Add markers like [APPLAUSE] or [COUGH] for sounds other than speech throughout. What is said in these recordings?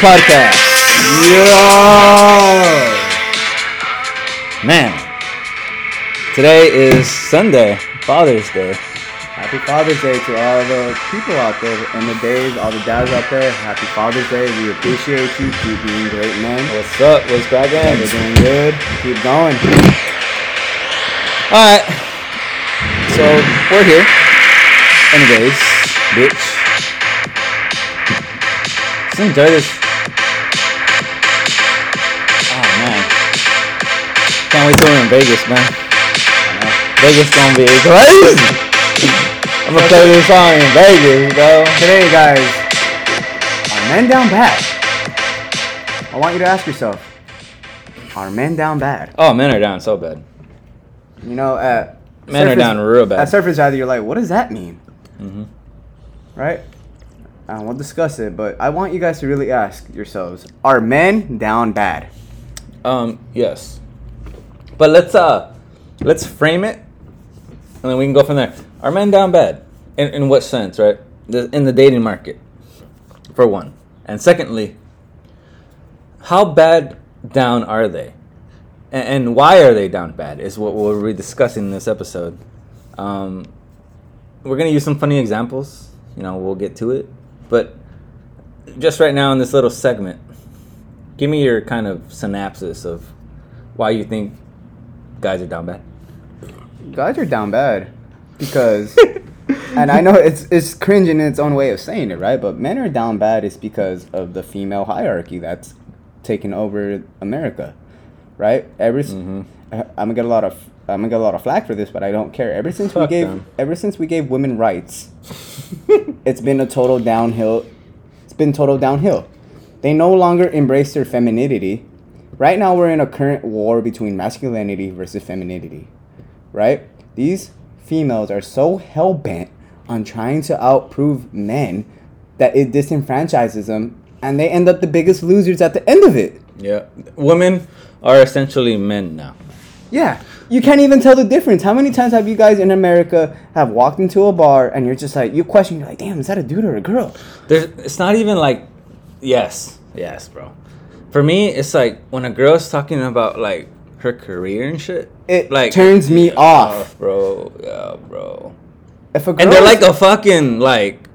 Podcast. Yeah. Man, today is Sunday, Father's Day. Happy Father's Day to all the people out there and the days, all the dads out there. Happy Father's Day. We appreciate you. Keep being great men. What's up? What's cracking? We're doing good. Keep going. All right. So we're here. Anyways, bitch. Let's enjoy this. Can't wait till we're in Vegas, man. Vegas gonna be crazy. I'm gonna play this song in Vegas, bro. Today, guys, are men down bad? I want you to ask yourself, are men down bad? Oh, men are down so bad. You know, at Men are down real bad. At surface value, you're like, what does that mean? Mm-hmm. Right? And we'll discuss it, but I want you guys to really ask yourselves, are men down bad? Um, yes. But let's uh let's frame it and then we can go from there. Are men down bad? In in what sense, right? In the dating market. For one. And secondly, how bad down are they? And, and why are they down bad is what we'll be discussing in this episode. Um, we're gonna use some funny examples. You know, we'll get to it. But just right now in this little segment, give me your kind of synopsis of why you think guys are down bad. Guys are down bad because, [LAUGHS] and I know it's it's cringe in its own way of saying it, right? But men are down bad is because of the female hierarchy that's taken over America, right? Ever, s- Mhm. I- I'm gonna get a lot of I'm gonna get a lot of flack for this, but I don't care. Ever since we gave them. ever since we gave women rights, [LAUGHS] it's been a total downhill. It's been total downhill. They no longer embrace their femininity. Right now, we're in a current war between masculinity versus femininity. Right? These females are so hell bent on trying to outprove men that it disenfranchises them, and they end up the biggest losers at the end of it. Yeah, women are essentially men now. Yeah, you can't even tell the difference. How many times have you guys in America have walked into a bar and you're just like you question, you're like, damn, is that a dude or a girl? There's, it's not even like, yes, yes, bro. For me, it's like when a girl's talking about like her career and shit. It like turns me off. bro. Yeah, bro. If a girl And they're like a fucking like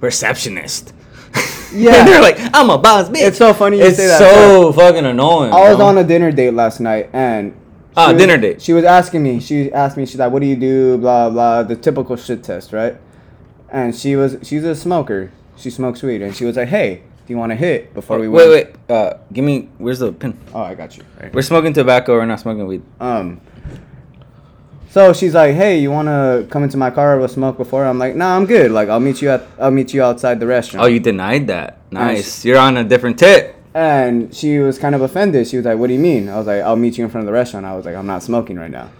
receptionist. [LAUGHS] Yeah. and they're like, I'm a boss bitch. It's so funny you it's say that, so fucking annoying. I was bro. on a dinner date last night and Ah, was- dinner date. She was asking me. She asked me. She's like, "What do you do?" Blah blah. The typical shit test, right? And she was she's a smoker. She smokes weed, and she was like, "Hey, you want to hit before we wait, went?" wait. Uh, give me. Where's the pin? Oh, I got you. Right. We're smoking tobacco. We're not smoking weed. Um. So she's like, "Hey, you want to come into my car? We'll smoke before." I'm like, "Nah, I'm good. Like, I'll meet you at I'll meet you outside the restaurant." Oh, you denied that. Nice. Nice. You're on a different tip. And she was kind of offended. She was like, "What do you mean?" I was like, "I'll meet you in front of the restaurant." I was like, "I'm not smoking right now."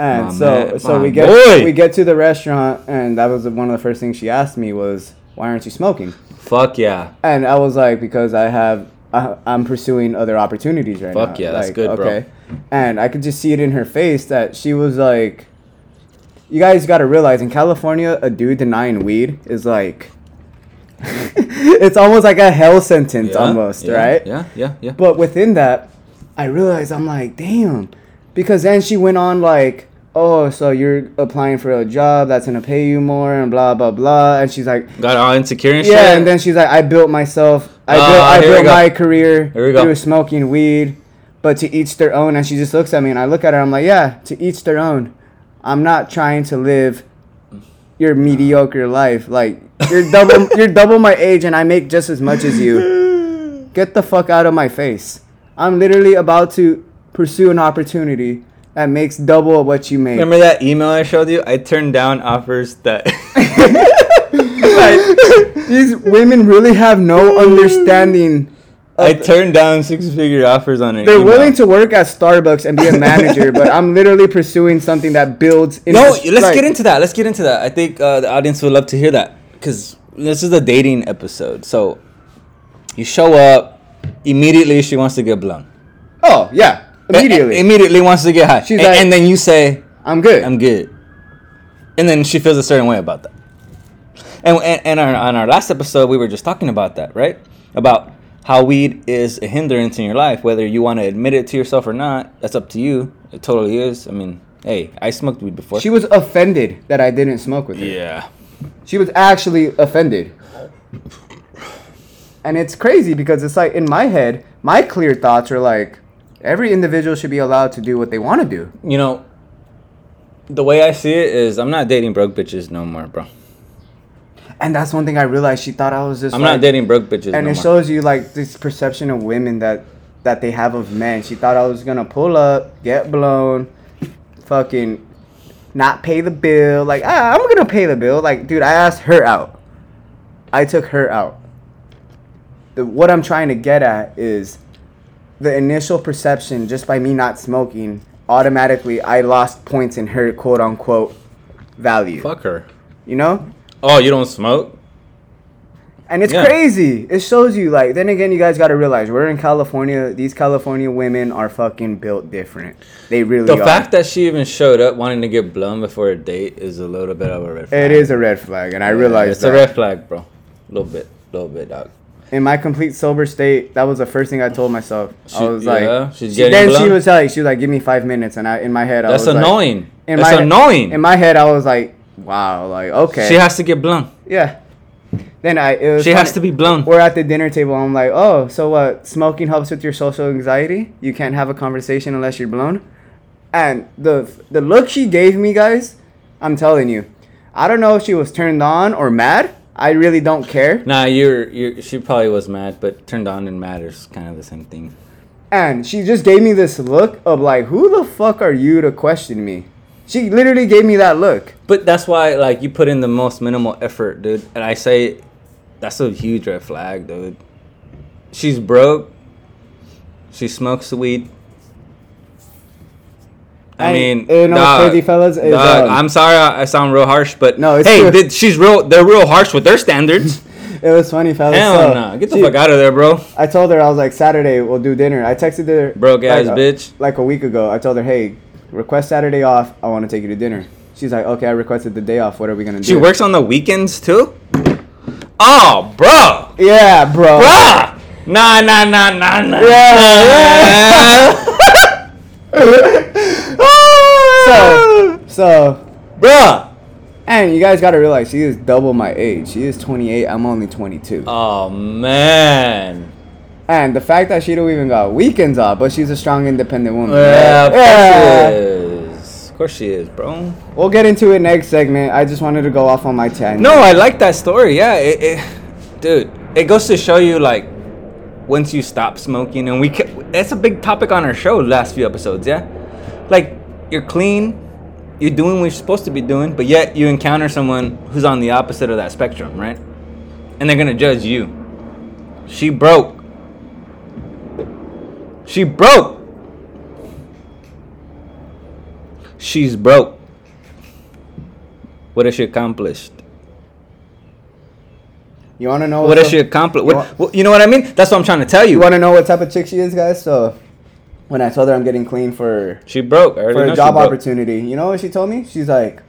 And My so, man, so we get boy. we get to the restaurant, and that was one of the first things she asked me was, "Why aren't you smoking?" Fuck yeah. And I was like, "Because I have, I, I'm pursuing other opportunities right now." Fuck yeah, that's Like, good, bro. Okay. And I could just see it in her face that she was like, "You guys got to realize in California, a dude denying weed is like." [LAUGHS] it's almost like a hell sentence, Yeah, almost, yeah, right? Yeah, yeah, yeah. But within that, I realized I'm like, damn. Because then she went on like, oh, so you're applying for a job that's gonna pay you more and blah blah blah. And she's like, Got all insecure and shit. yeah. And then she's like, I built myself. I Ah, built, I built my career Here we go. through smoking weed. But to each their own. And she just looks at me and I look at her. I'm like, yeah, to each their own. I'm not trying to live your mediocre life. Like you're [LAUGHS] double, you're double my age, and I make just as much as you. [LAUGHS] Get the fuck out of my face. I'm literally about to pursue an opportunity that makes double what you make. Remember that email I showed you? I turned down offers that. [LAUGHS] These women really have no understanding. I turned down six figure offers on it. They're willing to work at Starbucks and be a manager, but I'm literally pursuing something that builds. No, let's like- get into that. Let's get into that. I think uh, the audience would love to hear that because this is a dating episode. So you show up, immediately she wants to get blown. Oh yeah, immediately. Immediately wants to get high. She's and, like- and then you say, I'm good. I'm good. And then she feels a certain way about that. And, and, and our, on our last episode, we were just talking about that, right? About how weed is a hindrance in your life, whether you want to admit it to yourself or not. That's up to you. It totally is. I mean, hey, I smoked weed before. She was offended that I didn't smoke with her. yeah. She was actually offended. And it's crazy because it's like in my head, my clear thoughts are like every individual should be allowed to do what they want to do. You know, the way I see it is, I'm not dating broke bitches no more, bro. And that's one thing I realized. She thought I was just I'm like, not dating broke bitches and no it more. shows you like this perception of women that that they have of men. She thought I was gonna pull up, get blown, fucking not pay the bill. Like ah, I'm gonna pay the bill. Like dude, I asked her out. I took her out. The what I'm trying to get at is the initial perception just by me not smoking. Automatically, I lost points in her quote unquote value. Fuck her. You know. Oh, you don't smoke? And it's Yeah. crazy. It shows you like then again you guys gotta realize we're in California. These California women are fucking built different. They really The are. fact that she even showed up wanting to get blown before a date is a little bit of a red flag. it is a red flag, and I realize it's that. a red flag, bro. A little bit, a little bit, dog. In my complete sober state, that was the first thing I told myself. She- I was yeah, like, she's she- then she was like, she was like, give me five minutes, and I in my head I That's was like- That's annoying. in That's my- annoying. in my head, I was like, wow, like okay, She has to get blown. yeah. Then I it was She has to be blown. We're at the dinner table. I'm like, oh, so what? Smoking helps with your social anxiety. You can't have a conversation unless you're blown. And the the look she gave me, guys, I'm telling you, I don't know if she was turned on or mad. I really don't care. Nah, you're, you're. She probably was mad, but turned on and mad is kind of the same thing. And she just gave me this look of like, who the fuck are you to question me? She literally gave me that look. But that's why, like, you put in the most minimal effort, dude. And I say, that's a huge red flag, dude. She's broke. She smokes weed. I mean, you know dog, crazy, fellas, is, dog, um, I'm sorry I, I sound real harsh, but No, it's hey, did, she's real. They're real harsh with their standards. [LAUGHS] It was funny, fellas. Hell So, no, get the she- fuck out of there, bro. I told her I was like Saturday we'll do dinner. I texted her Broke ass like, uh, bitch. like a week ago. I told her, hey, request Saturday off. I want to take you to dinner. She's like, okay, I requested the day off. What are we gonna do? She works on the weekends too. Oh, bro, Yeah, bro. bruh. Nah, nah, nah, nah, nah. Yeah, [LAUGHS] [LAUGHS] So, [LAUGHS] so, bruh. and you guys gotta realize she is double my age. She is 28. I'm only 22. Oh man. and the fact that she don't even got weekends off, but she's a strong, independent woman. Yeah, of course Yeah. she is. Of course she is, bro. We'll get into it next segment. I just wanted to go off on my tangent. No, I like that story. Yeah, it, it, dude, it goes to show you like once you stop smoking, and we ca- that's a big topic on our show last few episodes. Yeah, like you're clean, you're doing what you're supposed to be doing, but yet you encounter someone who's on the opposite of that spectrum, right? And they're gonna judge you. She broke. She broke. She's broke. What has she accomplished? You want to know What has she accomplished? You What, want- what- you know what I mean? That's what I'm trying to tell you. You want to know what type of chick she is, guys? So, when I told her I'm getting clean for she broke. For a job opportunity, you know what she told me? She's like,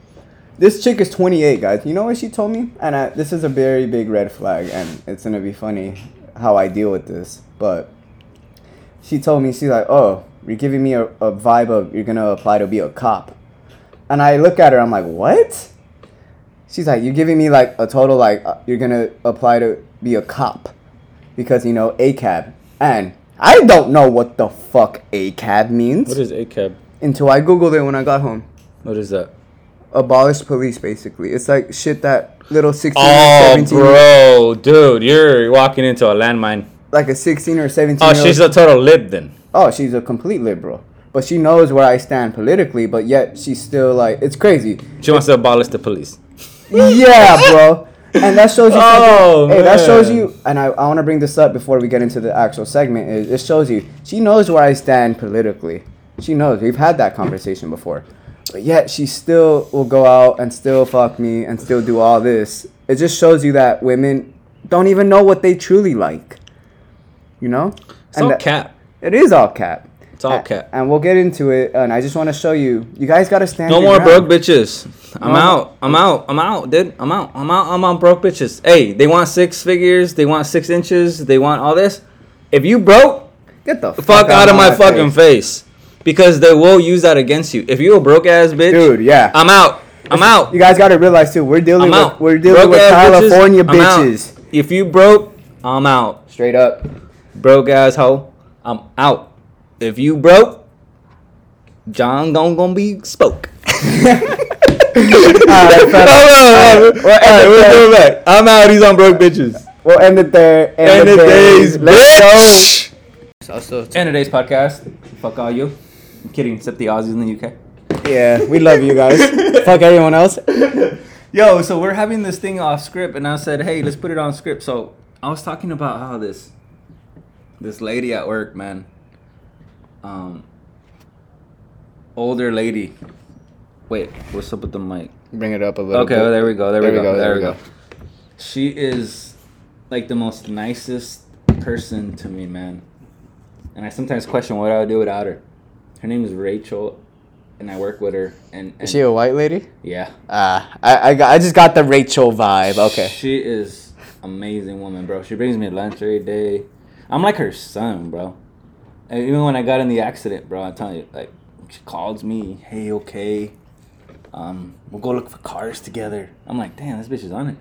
"This chick is 28, guys." You know what she told me? And I, this is a very big red flag, and it's gonna be funny how I deal with this. But she told me she's like, "Oh, you're giving me a, a vibe of you're gonna apply to be a cop," and I look at her, I'm like, "What?" She's like, "You're giving me like a total like uh, you're gonna apply to be a cop because you know ACAB and." I don't know what the fuck ACAB means What is ACAB? until I googled it when I got home. What is that? Abolish police, basically. It's like shit that little 16 or Oh, 17, bro, dude, you're walking into a landmine. like a 16 or 17 Oh, she's a total lib then. oh, she's a complete liberal. But she knows where I stand politically, but yet she's still like, it's crazy. She wants to abolish the police. yeah, bro. And that shows you. Oh, hey, that shows you. And I, I want to bring this up before we get into the actual segment. Is it shows you she knows where I stand politically. She knows we've had that conversation before, but yet she still will go out and still fuck me and still do all this. It just shows you that women don't even know what they truly like. You know, It's all that- cap. It is all cap. It's all A- cap. And we'll get into it. And I just want to show you. You guys got to stand. No more ground. broke bitches. I'm No. out. I'm out. I'm out, dude. I'm out. I'm out. I'm on broke bitches. Hey, they want six figures. They want six inches. They want all this. If you broke, Get the fuck, out of my, fucking face. Because they will use that against you. If you a broke ass bitch, dude. Yeah, I'm out. I'm out. You guys got to realize too. We're dealing I'm with we're dealing Broke with California I'm bitches. If you broke, I'm out. Straight up. Broke ass hoe, I'm out. If you broke, John gon' gonna be spoke. [LAUGHS] Alright, fella. Alright, Well, alright, end we'll it do it back. I'm out. He's on broke bitches. We'll end it there. End the days, Let's bitch. Also, End of today's podcast. Fuck all you. I'm kidding, except the Aussies in the UK. yeah, we love you guys. [LAUGHS] Fuck everyone else. Yo, so we're having this thing off script, and I said, hey, let's put it on script. So I was talking about how this this lady at work, man, um, older lady. Wait, what's up with the mic? Bring it up a little. Okay, bit. well, there we go. There, we go. There, we go. She is like the most nicest person to me, man. And I sometimes question what I would do without her. Her name is Rachel, and I work with her. And, and Is she a white lady? yeah, Ah, I, I, got, I just got the Rachel vibe. Okay. She is amazing woman, bro. She brings me lunch every day. I'm like her son, bro. Even when I got in the accident, bro, I'm telling you, like, she calls me, hey, okay. Um, we'll go look for cars together. I'm like, damn, this bitch is on it.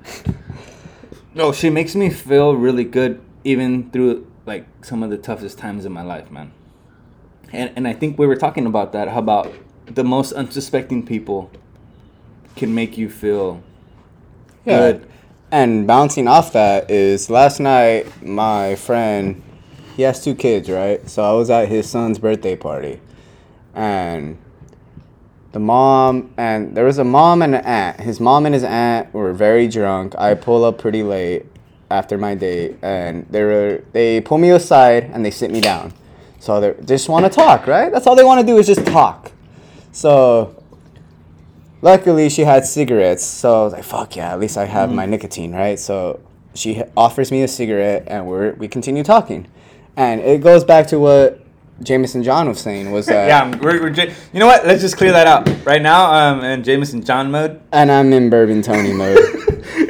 [LAUGHS] no, she makes me feel really good, even through like some of the toughest times in my life, man. And and I think we were talking about that. How about the most unsuspecting people can make you feel Yeah. good. And bouncing off that is last night my friend he has two kids, right? So I was at his son's birthday party. And the mom and there was a mom and an aunt. His mom and his aunt were very drunk. I pull up pretty late after my date and they were they pull me aside and they sit me down. So they just want to talk, right? That's all they want to do is just talk. So luckily she had cigarettes so i was like fuck yeah at least i have my mm. nicotine right so she offers me a cigarette and we're we continue talking and it goes back to what jameson john was saying was [LAUGHS] that yeah, we're, we're J- you know what? Let's just clear that out right now. I'm in Jameson John mode. and i'm in bourbon tony mode [LAUGHS]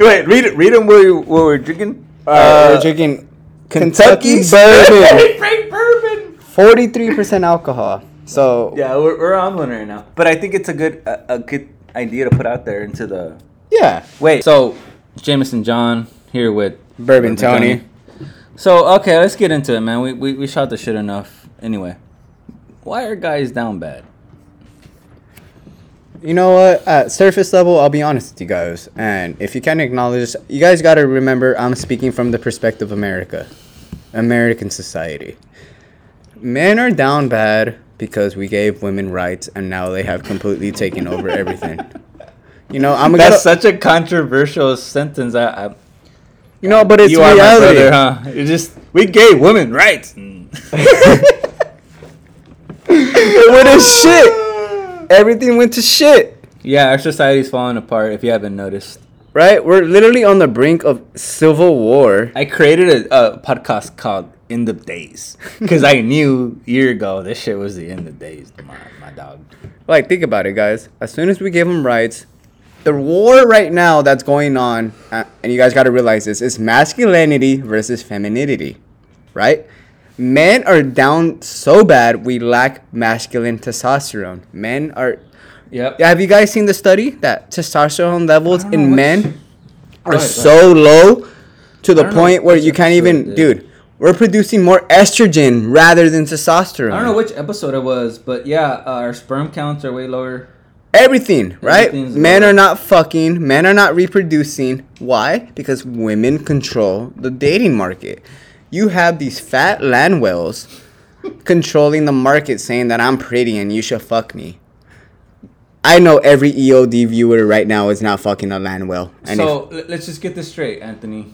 Wait, read it. Read them what, we, what we're drinking. uh, we're drinking kentucky bourbon [LAUGHS] Straight bourbon. 43% alcohol so Yeah, we're, we're on one right now. But I think it's a good a, a good idea to put out there into the. yeah Wait. So Jameson John here with bourbon tony So okay, let's get into it, man. We we, we shot the shit enough. Anyway, why are guys down bad? You know what? At surface level, I'll be honest with you guys. And if you can't acknowledge you guys got to remember I'm speaking from the perspective of America, American society. Men are down bad because we gave women rights and now they have completely taken over everything. [LAUGHS] You know, I'm gonna, That's such a controversial sentence. I, I you know, but it's you are my reality. brother, huh? It just we gave women rights. [LAUGHS] it went to shit. Everything went to shit. yeah, our society's falling apart. If you haven't noticed, Right? We're literally on the brink of civil war. I created a, a podcast called "In the Days" because I knew a year ago this shit was the end of days. My my dog. Like, think about it, guys. As soon as we gave them rights, the war right now that's going on, uh, and you guys got to realize this, is masculinity versus femininity, right? Men are down so bad, we lack masculine testosterone. Men are. Yep. Yeah, have you guys seen the study that testosterone levels I don't know in men are go so low to the point where you can't even, dude? We're producing more estrogen rather than testosterone. I don't know which episode it was, but yeah, uh, our sperm counts are way lower. Everything, right? Men are not fucking. Men are not reproducing. Why? Because women control the dating market. You have these fat land whales [LAUGHS] controlling the market saying that I'm pretty and you should fuck me. I know every EOD viewer right now is not fucking a land whale. And so l- let's just get this straight, Anthony.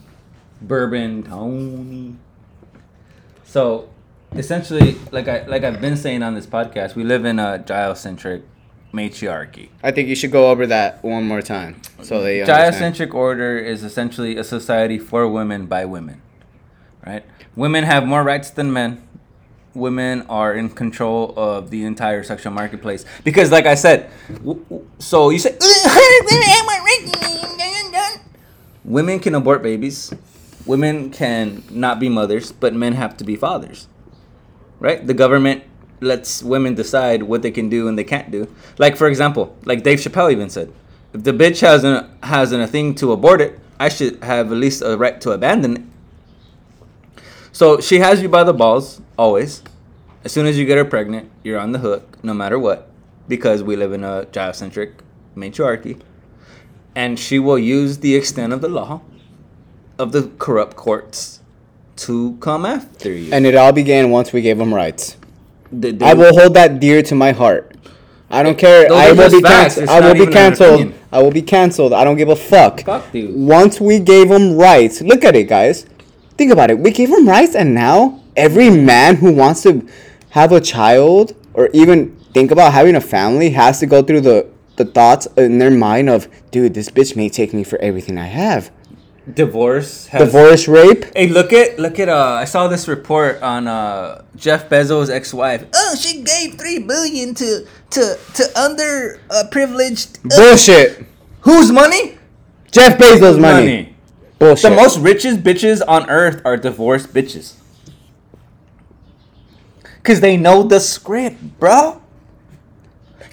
Bourbon Tony. So essentially, like I like I've been saying on this podcast, we live in a gynocentric matriarchy. I think you should go over that one more time so they understand. Gynocentric order is essentially a society for women by women, right? Women have more rights than men. Women are in control of the entire sexual marketplace because, like I said, w- w- so you said [LAUGHS] women can abort babies. women can not be mothers, but men have to be fathers. Right? The government lets women decide what they can do and they can't do. Like for example, like Dave Chappelle even said, if the bitch has a has a thing to abort it, I should have at least a right to abandon it. So she has you by the balls always. As soon as you get her pregnant, you're on the hook, no matter what, because we live in a gynocentric matriarchy. And she will use the extent of the law of the corrupt courts to come after you. And it all began once we gave them rights. They- they- I will hold that dear to my heart. I don't care. Those I will be canceled. I will be canceled. I will be canceled. I don't give a fuck. Fuck you. Once we gave them rights, look at it, guys. Think about it. We gave them rights, and now every man who wants to have a child or even think about having a family has to go through the the thoughts in their mind of, dude, this bitch may take me for everything I have. Divorce. Has, Divorce, rape. Hey, look at look at uh I saw this report on uh Jeff Bezos' ex-wife. Oh, she gave 3 billion to to to under uh, privileged uh, Bullshit. Whose money? Jeff Bezos money. Bullshit. The most richest bitches on earth are divorced bitches. Cuz they know the script, bro.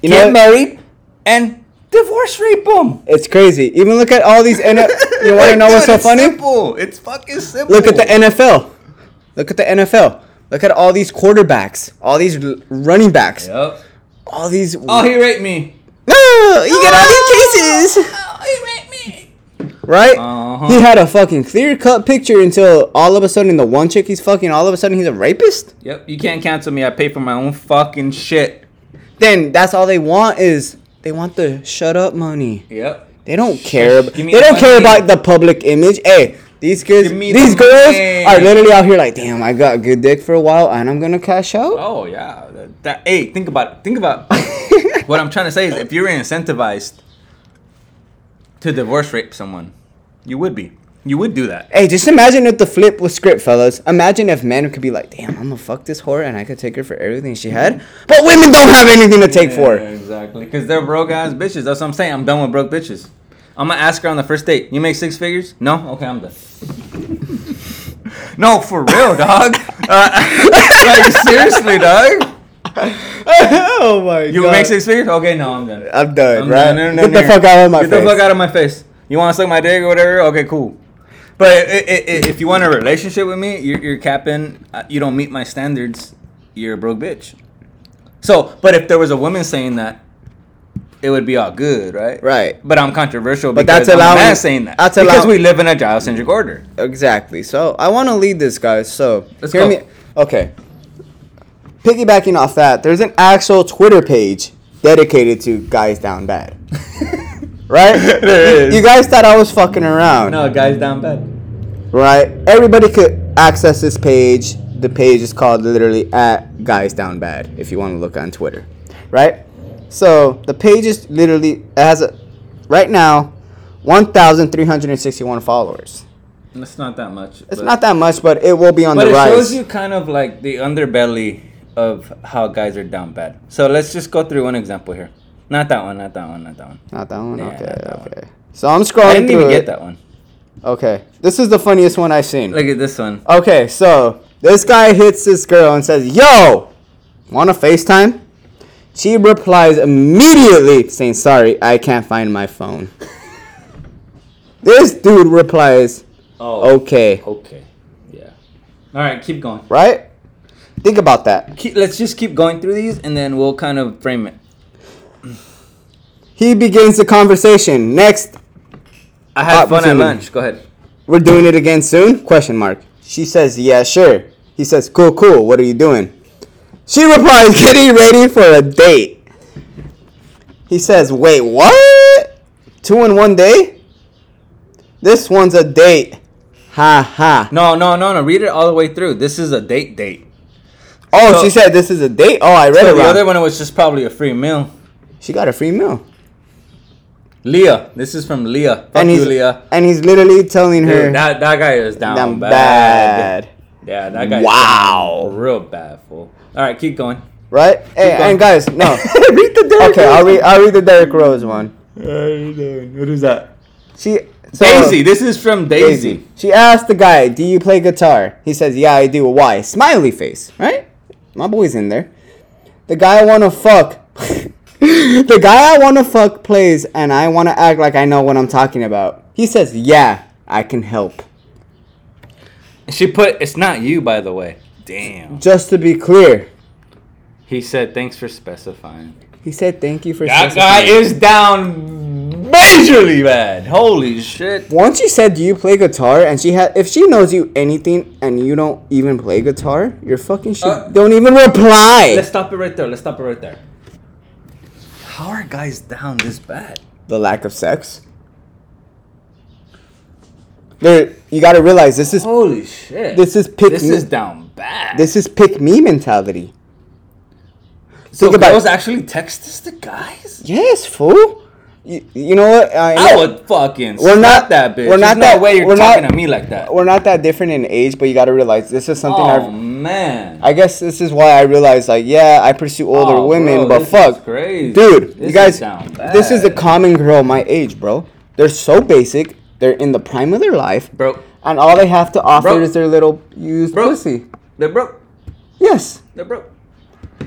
You Get know, married and divorce rape them. it's crazy. Even look at all these. N- [LAUGHS] you want to know what's so it's funny? Simple. It's fucking simple. Look at the NFL. Look at the NFL. Look at all these quarterbacks, all these l- running backs, Yep. all these. Oh, he raped me. no, you get all these cases, Oh, he raped me. right? Uh-huh. He had a fucking clear cut picture until all of a sudden the one chick he's fucking, all of a sudden he's a rapist. Yep, you can't cancel me. I pay for my own fucking shit. Then that's all they want is they want the shut up money. Yep. They don't care. They don't the care about the public image. Hey, these kids, these the girls money. are literally out here like, damn, I got a good dick for a while, and I'm gonna cash out. Oh yeah. That, that- hey, think about it. Think about [LAUGHS] what I'm trying to say is if you're incentivized to divorce rape someone, you would be. You would do that. Hey, just imagine if the flip was script, fellas. Imagine if men could be like, damn, I'm gonna fuck this whore and I could take her for everything she had. But women don't have anything to take for. Yeah, exactly. Because they're broke ass bitches. That's what I'm saying. I'm done with broke bitches. I'm gonna ask her on the first date. You make six figures? No. Okay, I'm done. [LAUGHS] no, for real, dog. Uh, [LAUGHS] like seriously, dog. [LAUGHS] oh my god. You make six figures? Okay, no, I'm done. I'm done, I'm right? done. No, no, Get the no. fuck out of my Get face. Get the fuck out of my face. You want to suck my dick or whatever? Okay, cool. But i- i- i- if you want a relationship with me, you're, you're capping. uh, You don't meet my standards. You're a broke bitch. So, but if there was a woman saying that, it would be all good, right? Right. But I'm controversial But because that's I'm a allowing- man saying that. that's because we live in a gynocentric order. Exactly. So I want to lead this, guys. So Let's hear go. me. Okay. Piggybacking off that, there's an actual Twitter page dedicated to guys down bad. [LAUGHS] right? There is. You guys thought I was fucking around. No, guys down bad. Right? Everybody could access this page. The page is called literally at Guys Down Bad if you want to look on Twitter, right? So the page is literally it has a right now 1,361 followers. It's not that much. It's not that much, but it will be on the rise. But it shows you kind of like the underbelly of how guys are down bad. So let's just go through one example here. Not that one, not that one, not that one. Not that one. Yeah, okay, not that one. okay. So I'm scrolling I didn't even it. get that one. Okay, this is the funniest one I've seen. Look at this one. Okay, so this guy hits this girl and says, Yo, want to FaceTime? She replies immediately saying, Sorry, I can't find my phone. [LAUGHS] this dude replies, Oh, Okay, okay. Yeah. All right, keep going. right? Think about that. Keep, let's just keep going through these and then we'll kind of frame it. He begins the conversation. Next, I had fun at lunch. Go ahead. we're doing it again soon? Question mark. She says, Yeah, sure. He says, Cool, cool. What are you doing? She replies, Getting ready for a date. He says, Wait, what? Two in one day? This one's a date. Ha ha. No, no, no, no. Read it all the way through. This is a date date. Oh, So- she said this is a date? Oh, I read So it the wrong. other one was just probably a free meal. She got a free meal. Leah. This is from Leah. Fuck and you, Leah. and he's literally telling her, Dude, that, that guy is down, "Damn bad. bad. Yeah, that guy. Wow. real bad fool. All right, keep going. Right? Hey, going. and guys, no. [LAUGHS] read the okay, I'll read, I'll read the Derrick Rose one. What is that? She So- Daisy. This is from Daisy. She asked the guy, "Do you play guitar?" He says, "Yeah, I do." Why? Smiley face, right? My boy's in there. The guy I wanna fuck. [LAUGHS] the guy I wanna fuck plays, and I wanna act like I know what I'm talking about. He says, "Yeah, I can help." She put, "It's not you, by the way." Damn. Just to be clear, He said, "Thanks for specifying." he said, "Thank you for." That guy is down majorly bad. Holy shit. Once she said, "Do you play guitar?" and she had, if she knows you anything and you don't even play guitar, you're fucking shit. Uh, don't even reply. Let's stop it right there. Let's stop it right there. How are guys down this bad? the lack of sex. There, you got to realize this is Holy shit. This is pick This me- is down bad. this is pick me mentality. so think about- actually text this to guys? Yes, fool. You, you know what? Uh, I, I would fucking We're not- that bitch. we're not There's that- no way you're we're talking not- to me like that. We're not that different in age, but you got to realize this is something oh I've. man. I guess this is why I realized, like, yeah, I pursue oh, older Oh, women, bro, but fuck, dude, This you guys, this is the bad. common girl my age, bro. They're so basic. They're in the prime of their life, Bro, and all they have to offer Bro. is their little used Bro. pussy. they're broke. Yes, They're broke.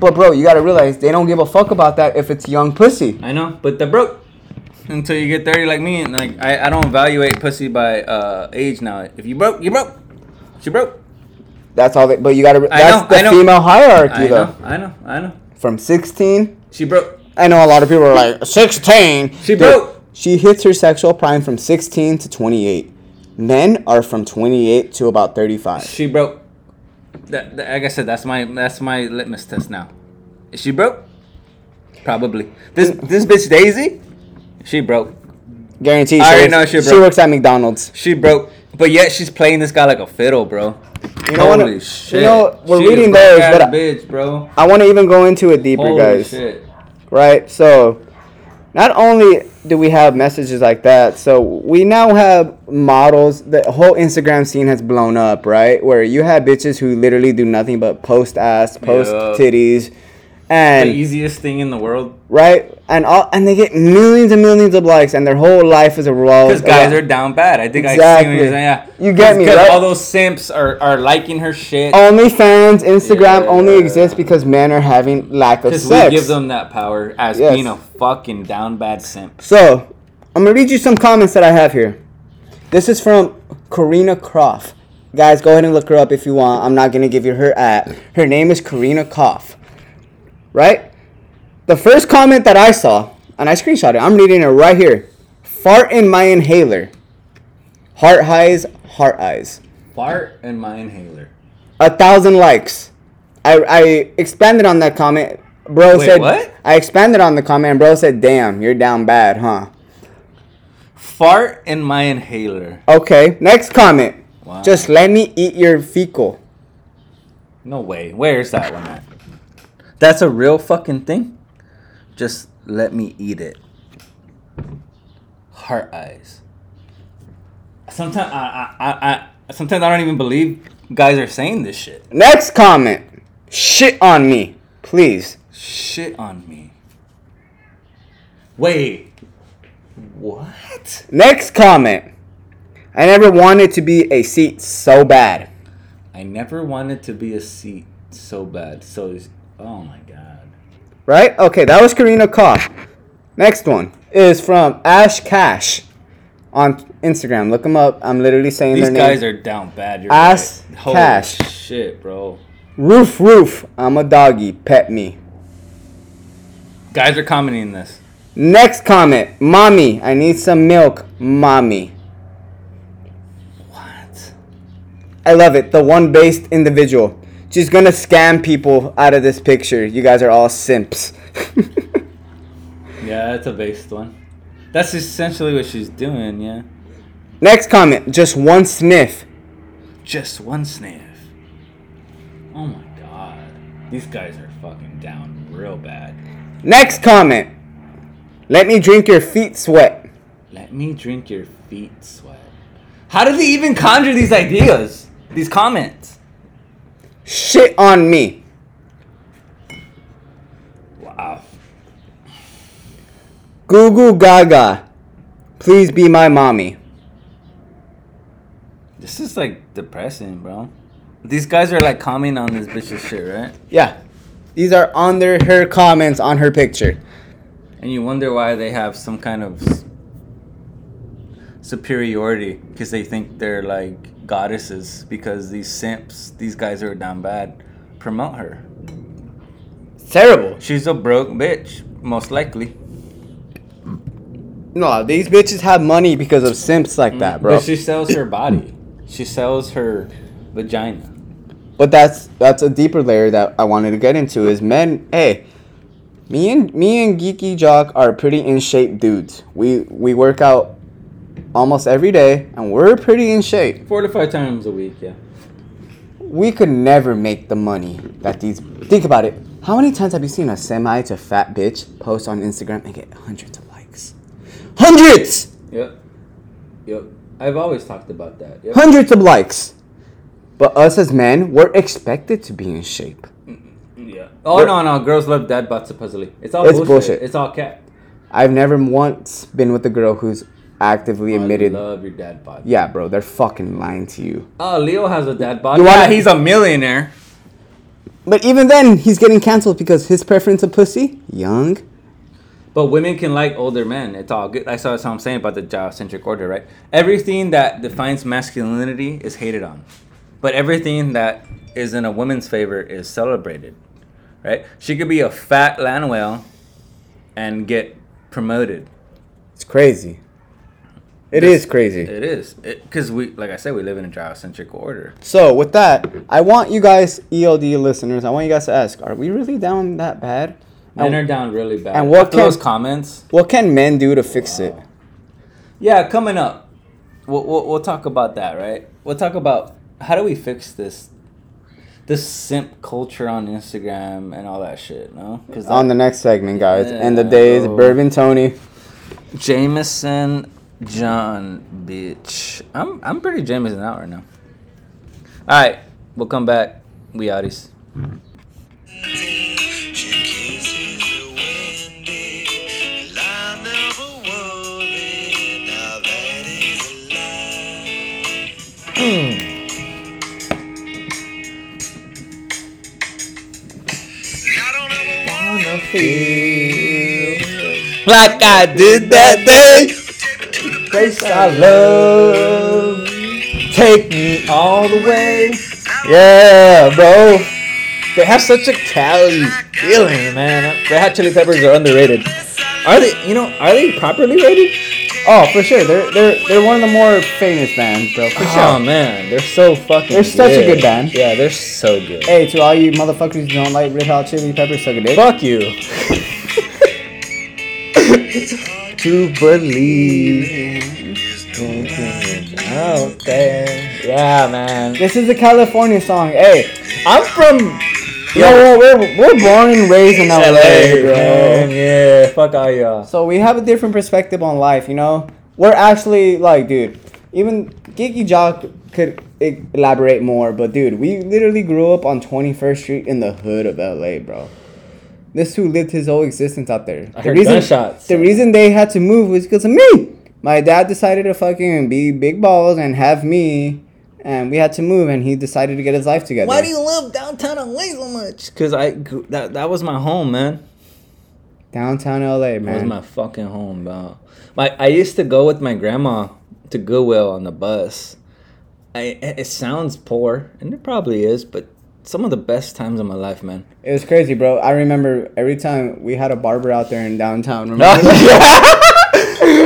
but bro, you got to realize they don't give a fuck about that if it's young pussy. I know, but they're broke. Until you get 30 like me, and like I, I don't evaluate pussy by uh age now. If you broke, you broke. She broke. That's all. They, but you got to. I That's know, the I know. female hierarchy, I though. know, I know, I know. From 16, She broke. I know a lot of people are like 16. She Dude, broke. She hits her sexual prime from 16 to 28. Men are from 28 to about 35. She broke. That, that- like I said, that's my that's my litmus test now. Is she broke? Probably. This this bitch Daisy, she broke. Guaranteed. I she already works, know she broke. she works at McDonald's. She broke. But yet she's playing this guy like a fiddle, bro. You know what- Holy you shit. know, we're She reading those, but I- bitch, bro. I want to even go into it deeper, guys. Holy guys. shit. Right? So, not only do we have messages like that, so we now have models. The whole Instagram scene has blown up, right? Where you have bitches who literally do nothing but post ass, post titties, The easiest thing in the world. right, and all, and they get millions and millions of likes, and their whole life is a roll. Because guys are down bad. I think I see Exactly. what you're saying. Yeah. You get me, Because right? all those simps are, are liking her shit. OnlyFans, Instagram only exists because men are having lack of sex. we give them that power as Yes. being a fucking down bad simp. So, I'm gonna read you some comments that I have here. This is from Corinna Kopf. Guys, go ahead and look her up if you want. I'm not gonna give you her at. Her name is Corinna Kopf. Right? The first comment that I saw, and I screenshot it. I'm reading it right here. Fart in my inhaler. Heart highs, heart eyes. Fart in my inhaler. A thousand likes. I I expanded on that comment. Bro Wait, said what? I expanded on the comment and bro said, damn, you're down bad, huh? Fart in my inhaler. Okay, next comment. Wow. Just let me eat your fecal. No way. Where's that one at? That's a real fucking thing? Just let me eat it. Heart eyes. Sometimes I, I, I, I sometimes I don't even believe guys are saying this shit. Next comment. Shit on me, please. Shit on me. Wait. What? Next comment. I never wanted to be a seat so bad. I never wanted to be a seat so bad. So, oh my god. Right? Okay, that was Corinna Kopf. Next one is from Ash Kash on Instagram. Look them up. I'm literally saying These their guys are down bad. You're Ass right. Holy cash. shit, bro. Roof, roof. I'm a doggy. Pet me. Guys are commenting this. Next comment. Mommy, I need some milk. Mommy. What? I love it. The one based individual. She's gonna scam people out of this picture. You guys are all simps. [LAUGHS] Yeah, that's a based one. That's essentially what she's doing, yeah. Next comment. Just one sniff. Just one sniff. Oh my god. These guys are fucking down real bad. Next comment. Let me drink your feet sweat. Let me drink your feet sweat. How did they even conjure these ideas? These comments? Shit on me. Wow. Goo goo gaga. Please be my mommy. This is like depressing, bro. These guys are like commenting on this bitch's shit, right? Yeah. These are under her comments on her picture. And you wonder why they have some kind of superiority because they think they're like goddesses because these simps, these guys who are down bad, promote her. Terrible. She's a broke bitch, most likely. No, these bitches have money because of simps like mm. that, bro. But she sells her body. She sells her vagina. But that's that's a deeper layer that I wanted to get into is men. Hey, me and me and Geeky Jock are pretty in shape dudes. We we work out almost every day, and we're pretty in shape. Four to five times a week, yeah. We could never make the money that these. Think about it. How many times have you seen a semi to fat bitch post on Instagram and get hundreds of likes? Hundreds, Yep. Yep. I've always talked about that. Yep. hundreds of likes. But us as men, we're expected to be in shape. Yeah. Oh no no, girls love dad butts supposedly. It's all It's bullshit. bullshit. It's all cat. I've never once been with a girl who's actively admitted. I love your dad bod. Yeah, bro, they're fucking lying to you. Oh, Leo has a dad bod. You yeah, wanna- he's a millionaire. But even then, he's getting canceled because his preference of pussy, young. But women can like older men. It's all good. That's what I'm saying about the gynocentric order, right? Everything that defines masculinity is hated on, but everything that is in a woman's favor is celebrated, right? She could be a fat land whale and get promoted. It's crazy. It This- is crazy. It is because we, like I said, we live in a gynocentric order. So with that, I want you guys, ELD listeners, I want you guys to ask: Are we really down that bad? Men And are down really bad. and what After can- those comments? what can men do to fix it? Yeah, coming up, we'll, we'll, we'll talk about that, right? We'll talk about how do we fix this, this simp culture on Instagram and all that shit, no? Because On the next segment, guys, and the days, bro. Bourbon Tony. Jameson John, bitch. I'm I'm pretty Jameson out right now. All right, we'll come back. We outies. She kisses the windy, I never worry. Now that is a lie. I don't ever wanna Like I did that day, place I love. Take me all the way. Yeah, bro. They have such a Cali feeling, man. Red Hot Chili Peppers are underrated. Are they? You know, are they properly rated? Oh, for sure. They're they're they're one of the more famous bands, bro. For Oh sure. man, they're so fucking. They're such a good band. Yeah, they're so good. Hey, to all you motherfuckers who don't like Red Hot Chili Peppers, suck a dick. Fuck you. [LAUGHS] [LAUGHS] to believe out there. Yeah, man. This is a California song. Hey, I'm from you know what? We're, we're born and raised in LA, LA, bro. man. Yeah, fuck all y'all. So we have a different perspective on life, you know? We're actually like, dude, even Geeky Jock could elaborate more, but dude, we literally grew up on 21st Street in the hood of LA, bro. This who lived his whole existence out there. I heard gunshots. The reason they had to move was because of me. My dad decided to fucking be big balls and have me, and we had to move, and he decided to get his life together. Why do you love downtown LA so much? Cause I that that was my home, man. Downtown LA, That was my fucking home, bro. My I used to go with my grandma to Goodwill on the bus. I it it sounds poor, and it probably is, but some of the best times of my life, man. It was crazy, bro. I remember every time we had a barber out there in downtown. Remember? [LAUGHS] [LAUGHS]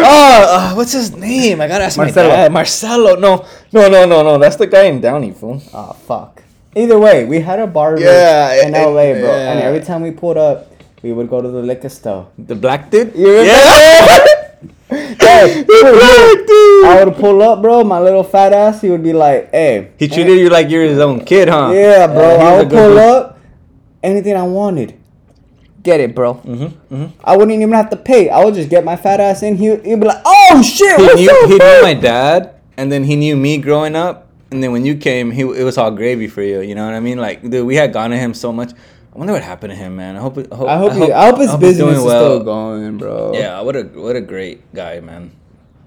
oh, uh, what's his name? I gotta ask Marcelo. my dad. Marcelo. No, no, no, no, no. That's the guy in Downey, fool. Oh fuck. Either way, we had a barber Yeah, in it- LA, bro. And every time we pulled up, we would go to the liquor store. The black dude. You remember? Yeah. [LAUGHS] Hey, [LAUGHS] the black dude. I would pull up, bro. My little fat ass. He would be like, "Hey, He treated you like you're his own kid, huh? yeah, bro." he I would pull dude. up, anything I wanted. Get it, bro. Mm-hmm, mm-hmm. I wouldn't even have to pay. I would just get my fat ass in. He he'd be like, "Oh shit, He what's knew up, he knew my dad, and then he knew me growing up, and then when you came, he it was all gravy for you. You know what I mean? Like, dude, we had gone to him so much. I wonder what happened to him, man. I hope. it- I hope. I hope, he, I hope his he's business is still going, bro. Yeah, what a what a great guy, man.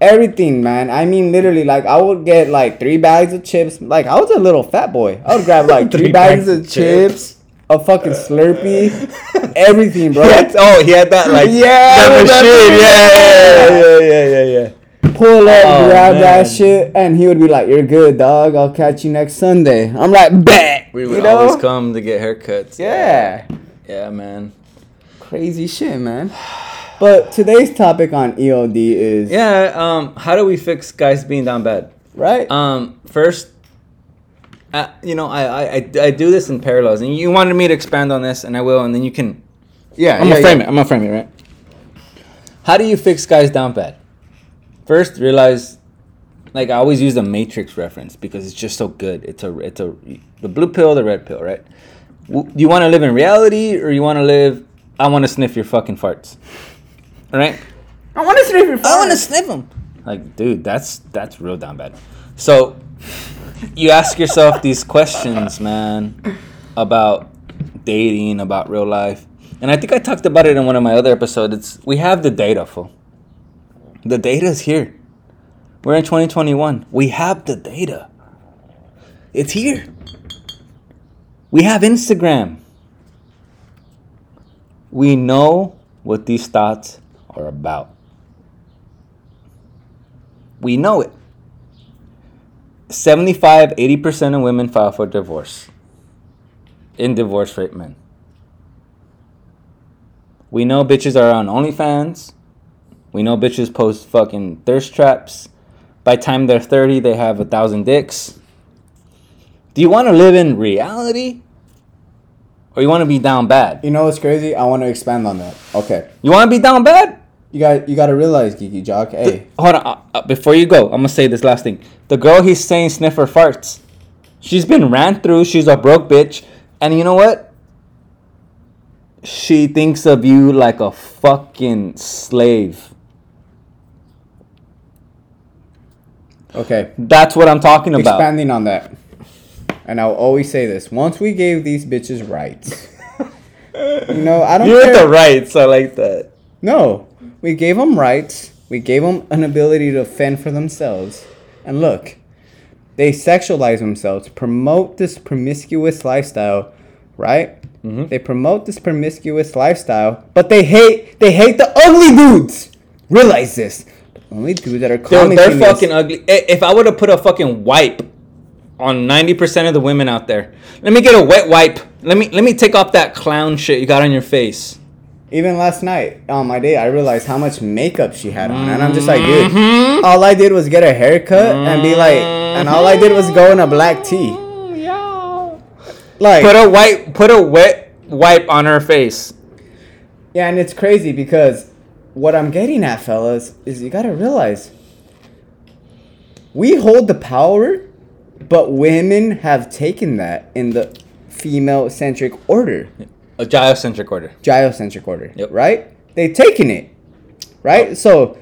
Everything, man. I mean, literally, like I would get like three bags of chips. Like I was a little fat boy. I would grab like [LAUGHS] three, Three bags, bags of of chips, a fucking Slurpee, [LAUGHS] everything, bro. He had- oh, he had that like Yeah, that with that machine. machine. Yeah, yeah, yeah, yeah, yeah, yeah. Pull up, Oh, grab that shit, and he would be like, "You're good, dog. I'll catch you next Sunday." I'm like, "Bet." We you would know? always come to get haircuts. Yeah. Yeah, man. Crazy shit, man. But today's topic on EOD is Yeah. Um, how do we fix guys being down bad? right. Um, first, uh, you know, I, I, I, I do this in parallels, and you wanted me to expand on this, and I will, and then you can. yeah, I'm gonna frame it. I'm gonna frame it, right? How do you fix guys down bad? First, realize, like I always use the Matrix reference because it's just so good. It's a, it's a, the blue pill, the red pill, right? You want to live in reality, or you want to live? I want to sniff your fucking farts, all right? I want to sniff your Farts. I want to sniff them. Like, dude, that's that's real down bad. So, you ask yourself these questions, man, about dating, about real life, and I think I talked about it in one of my other episodes. It's we have the data, full. The data is here. We're in 2021. We have the data. It's here. We have Instagram. We know what these thoughts are about. We know it. 75, 80% of women file for divorce in divorce rate men. We know bitches are on OnlyFans. We know bitches post fucking thirst traps. By the time they're 30, they have a thousand dicks. Do you want to live in reality? Or you want to be down bad? You know what's crazy? I want to expand on that. Okay, You want to be down bad? you got you got to realize, Geeky Jock. Hey, Hold on. Uh, uh, before you go, I'm gonna say this last thing. The girl he's saying sniffer farts. She's been ran through. She's a broke bitch, and you know what? She thinks of you like a fucking slave. Okay, That's what I'm talking about. expanding on that, and I'll always say this: once we gave these bitches rights, you know, I don't You're the rights. I like that. No, we gave them rights. We gave them an ability to fend for themselves. And look, they sexualize themselves, promote this promiscuous lifestyle, right? Mm-hmm. They promote this promiscuous lifestyle, but they hate they hate the ugly dudes. Realize this. Only dudes that are they're fucking ugly. Eh, if I were to put a fucking wipe on 90% of the women out there, let me get a wet wipe. Let me let me take off that clown shit you got on your face. Even last night on my date, I realized how much makeup she had on, and I'm just like, Mm-hmm. dude. All I did was get a haircut and be like, and all I did was go in a black tee. Mm, like, Put a white, put a wet wipe on her face. yeah, and it's crazy because what I'm getting at, fellas, is you gotta realize we hold the power, but women have taken that in the female-centric order. A gynocentric order. gynocentric order. Yep. Right? They taken it. Right? So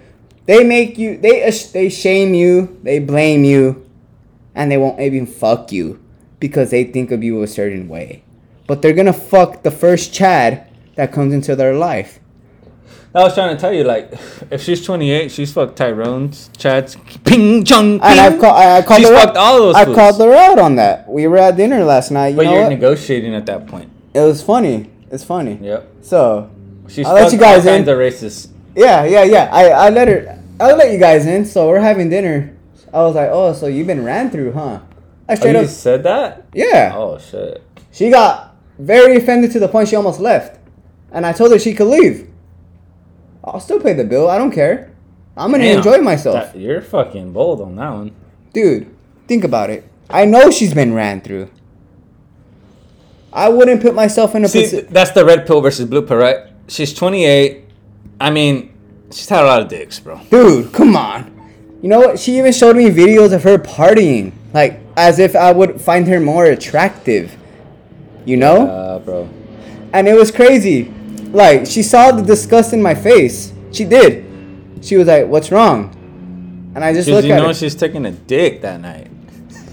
they make you they they shame you, they blame you, and they won't even fuck you because they think of you a certain way. But they're gonna fuck the first Chad that comes into their life. I was trying to tell you, like, [SIGHS] if she's 28, she's fucked Tyrone's, Chad's, Ping Chung, Ping. And I've called I, I called She's her fucked all those I fools. called her out on that. We were at dinner last night. You But know you're what? negotiating at that point. it was funny. It's funny. Yep. So She's I'll let you guys in. The races. Yeah, yeah, yeah. I, I let her. I'll let you guys in. So we're having dinner. I was like, oh, so you've been ran through, huh? I Oh, straight you up. said that? Yeah. Oh, shit. She got very offended to the point she almost left, and I told her she could leave. I'll still pay the bill. I don't care. I'm gonna Damn. enjoy myself, That- you're fucking bold on that one. dude. Think about it. I know she's been ran through. I wouldn't put myself in a See, position. that's the red pill versus blue pill, right? She's 28. I mean, she's had a lot of dicks, bro. Dude, come on. You know what? She even showed me videos of her partying, like as if I would find her more attractive. You know? Uh, bro. And it was crazy. Like, she saw the disgust in my face. She did. She was like, What's wrong? And I just looked you at know her. she's taking a dick that night.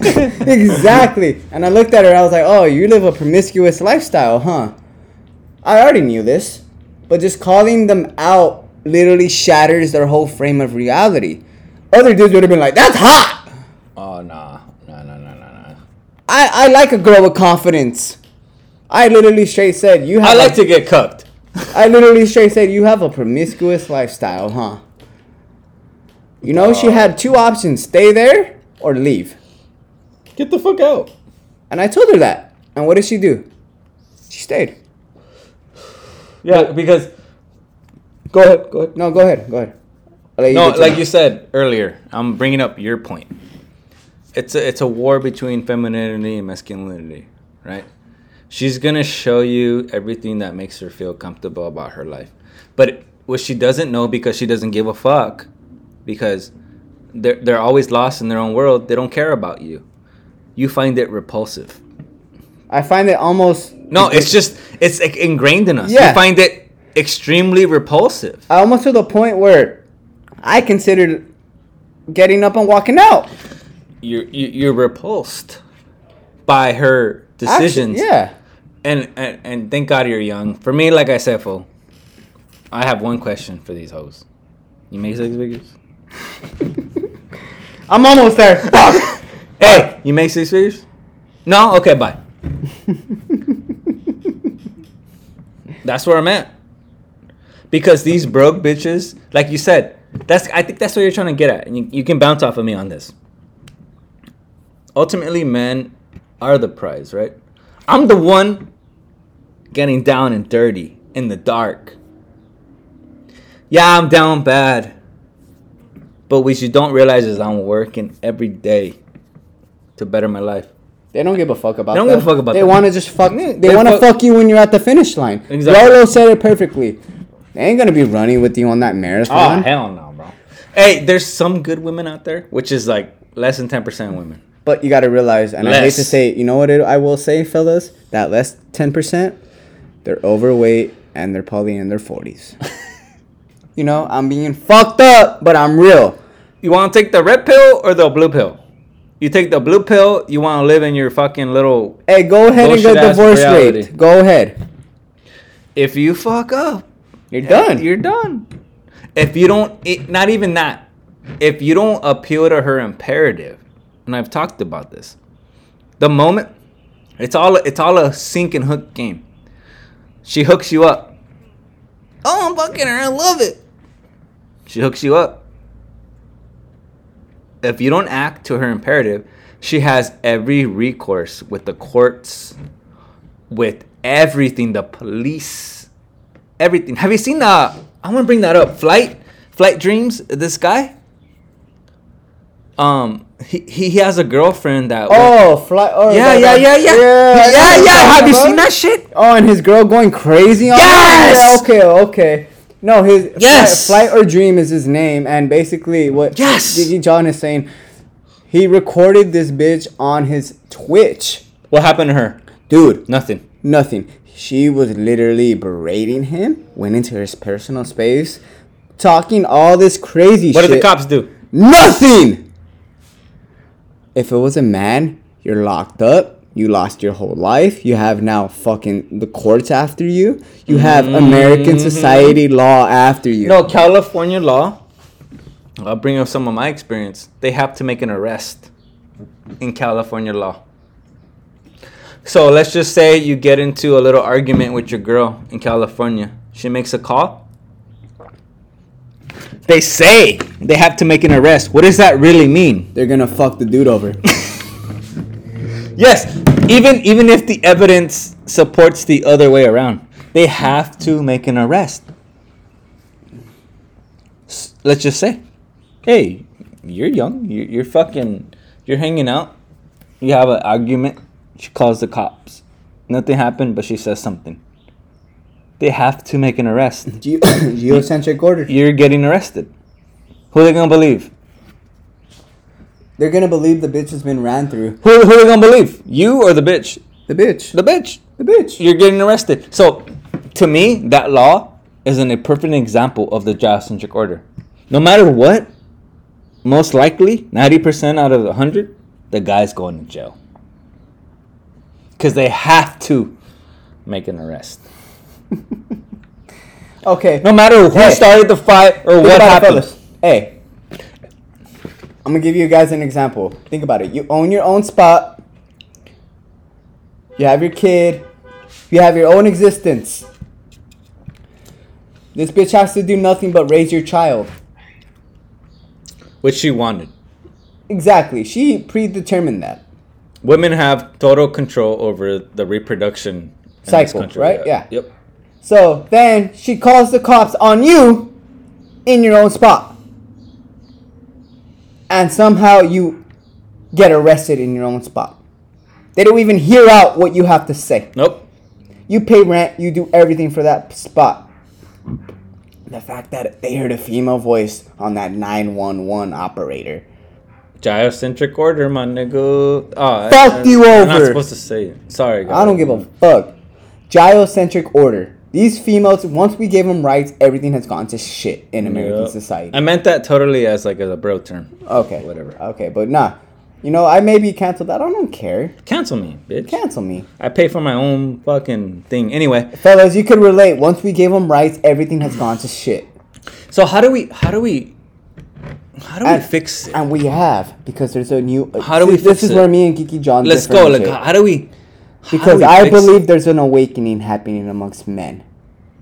[LAUGHS] exactly. And I looked at her. I was like, Oh, you live a promiscuous lifestyle, huh? I already knew this. But just calling them out literally shatters their whole frame of reality. Other dudes would have been like, "That's hot." Oh nah, nah, nah, nah, nah, nah. I I like a girl with confidence. I literally straight said you have. I like a- to get cooked. I literally straight said you have a promiscuous lifestyle, huh? You know, she had two options: stay there or leave. Get the fuck out. And I told her that. And what did she do? She stayed. Yeah, because. Go ahead. Go ahead. No, go ahead. Go ahead. I'll No, like you said earlier, I'm bringing up your point. It's a it's a war between femininity and masculinity, right? She's gonna show you everything that makes her feel comfortable about her life, but what she doesn't know because she doesn't give a fuck, because they're they're always lost in their own world. They don't care about you. You find it repulsive. I find it almost. No, it's just it's like ingrained in us. Yeah. You find it extremely repulsive. almost to the point where I considered getting up and walking out. you're you- you're repulsed by her decisions. Actually, yeah. And, and and thank God you're young. For me, like I said, fool, I have one question for these hoes. You make six figures? [LAUGHS] I'm almost there. [LAUGHS] Fuck. Hey, you make six figures? No? Okay, bye. [LAUGHS] that's where I'm at. Because these broke bitches, like you said, that's I think that's what you're trying to get at. And you, you can bounce off of me on this. Ultimately, men are the prize, right? I'm the one getting down and dirty in the dark. Yeah, I'm down bad. But what you don't realize is I'm working every day to better my life. They don't give a fuck about They don't that. give a fuck about They that. want to just fuck. They, they want to fuck- fuck you when you're at the finish line. Exactly. Rollo said it perfectly. They ain't gonna be running with you on that ah, marathon. Oh hell no, bro. Hey, there's some good women out there, which is like less than ten percent women. But you got to realize, and I hate to say, you know what it, I will say, fellas, that less ten percent, they're overweight and they're probably in their forties. [LAUGHS] you know, I'm being fucked up, but I'm real. You want to take the red pill or the blue pill? You take the blue pill. You want to live in your fucking little. Hey, go ahead and ass divorce reality. rate. Go ahead. If you fuck up, You're done. You're done. If you don't, it, not even that. If you don't appeal to her imperative, and I've talked about this, the moment it's all it's all a sink and hook game. She hooks you up. Oh, I'm fucking her. I love it. She hooks you up. If you don't act to her imperative, she has every recourse with the courts, with everything, the police, everything. Have you seen uh I want to bring that up. Flight Flight Dreams, this guy? Um he he, has a girlfriend that Oh, fly. Oh, Yeah, yeah, yeah, that- yeah. I know Yeah, yeah. Have you seen that shit? Oh, and his girl going crazy on Yes! him? Yeah, okay, okay. No, his Yes! Flight, Flight or Dream is his name, and basically what Yes! Diggy John is saying, he recorded this bitch on his Twitch. What happened to her? Dude, Nothing. nothing. She was literally berating him, went into his personal space, talking all this crazy shit. What shit. did the cops do? Nothing! If it was a man, you're locked up. You lost your whole life. You have now fucking the courts after you. You have mm-hmm. American society law after you. No, California law. I'll bring up some of my experience. They have to make an arrest in California law. So let's just say you get into a little argument with your girl in California. She makes a call. They say they have to make an arrest. What does that really mean? They're gonna fuck the dude over. [LAUGHS] Yes, even even if the evidence supports the other way around, they have to make an arrest. S- Let's just say, hey, you're young, you're, you're fucking, you're hanging out, you have an argument. She calls the cops. Nothing happened, but she says something. They have to make an arrest. [COUGHS] Geo- Gynocentric order. You're getting arrested. Who are they gonna believe? They're gonna believe the bitch has been ran through. Who, who are they gonna believe? You or the bitch? The bitch. The bitch. The bitch. you're getting arrested. So, to me, that law is an, a perfect example of the gynocentric order. No matter what, most likely, 90% out of 100, the guy's going to jail. Because they have to make an arrest. [LAUGHS] Okay. No matter who Hey. started the fight or Think what about it, happened. Hey. I'm gonna give you guys an example. Think about it. You own your own spot. You have your kid. You have your own existence. This bitch has to do nothing but raise your child. Which she wanted. Exactly. She predetermined that. Women have total control over the reproduction Cycle, right? Yeah. Yep. So then she calls the cops on you in your own spot. And somehow you get arrested in your own spot. They don't even hear out what you have to say. Nope. You pay rent, you do everything for that spot. The fact that they heard a female voice on that 911 operator. Gynocentric order, my nigga. Oh, Fuck you I'm not over. supposed to say it. Sorry, guys. I don't give a fuck. Gynocentric order. These females, once we gave them rights, everything has gone to shit in American Yep. society. I meant that totally as like a bro term. Okay. Whatever. Okay, but nah. You know, I may be canceled. I don't, don't care. Cancel me, bitch. Cancel me. I pay for my own fucking thing. Anyway, Fellas, you could relate. Once we gave them rights, everything has gone to shit. so how do we? How do we? How do we fix it? And we have, because there's a new. Uh, how do we This fix is it? where me and Kiki John Let's go. Like, how do we? Because I fix believe there's an awakening happening amongst men.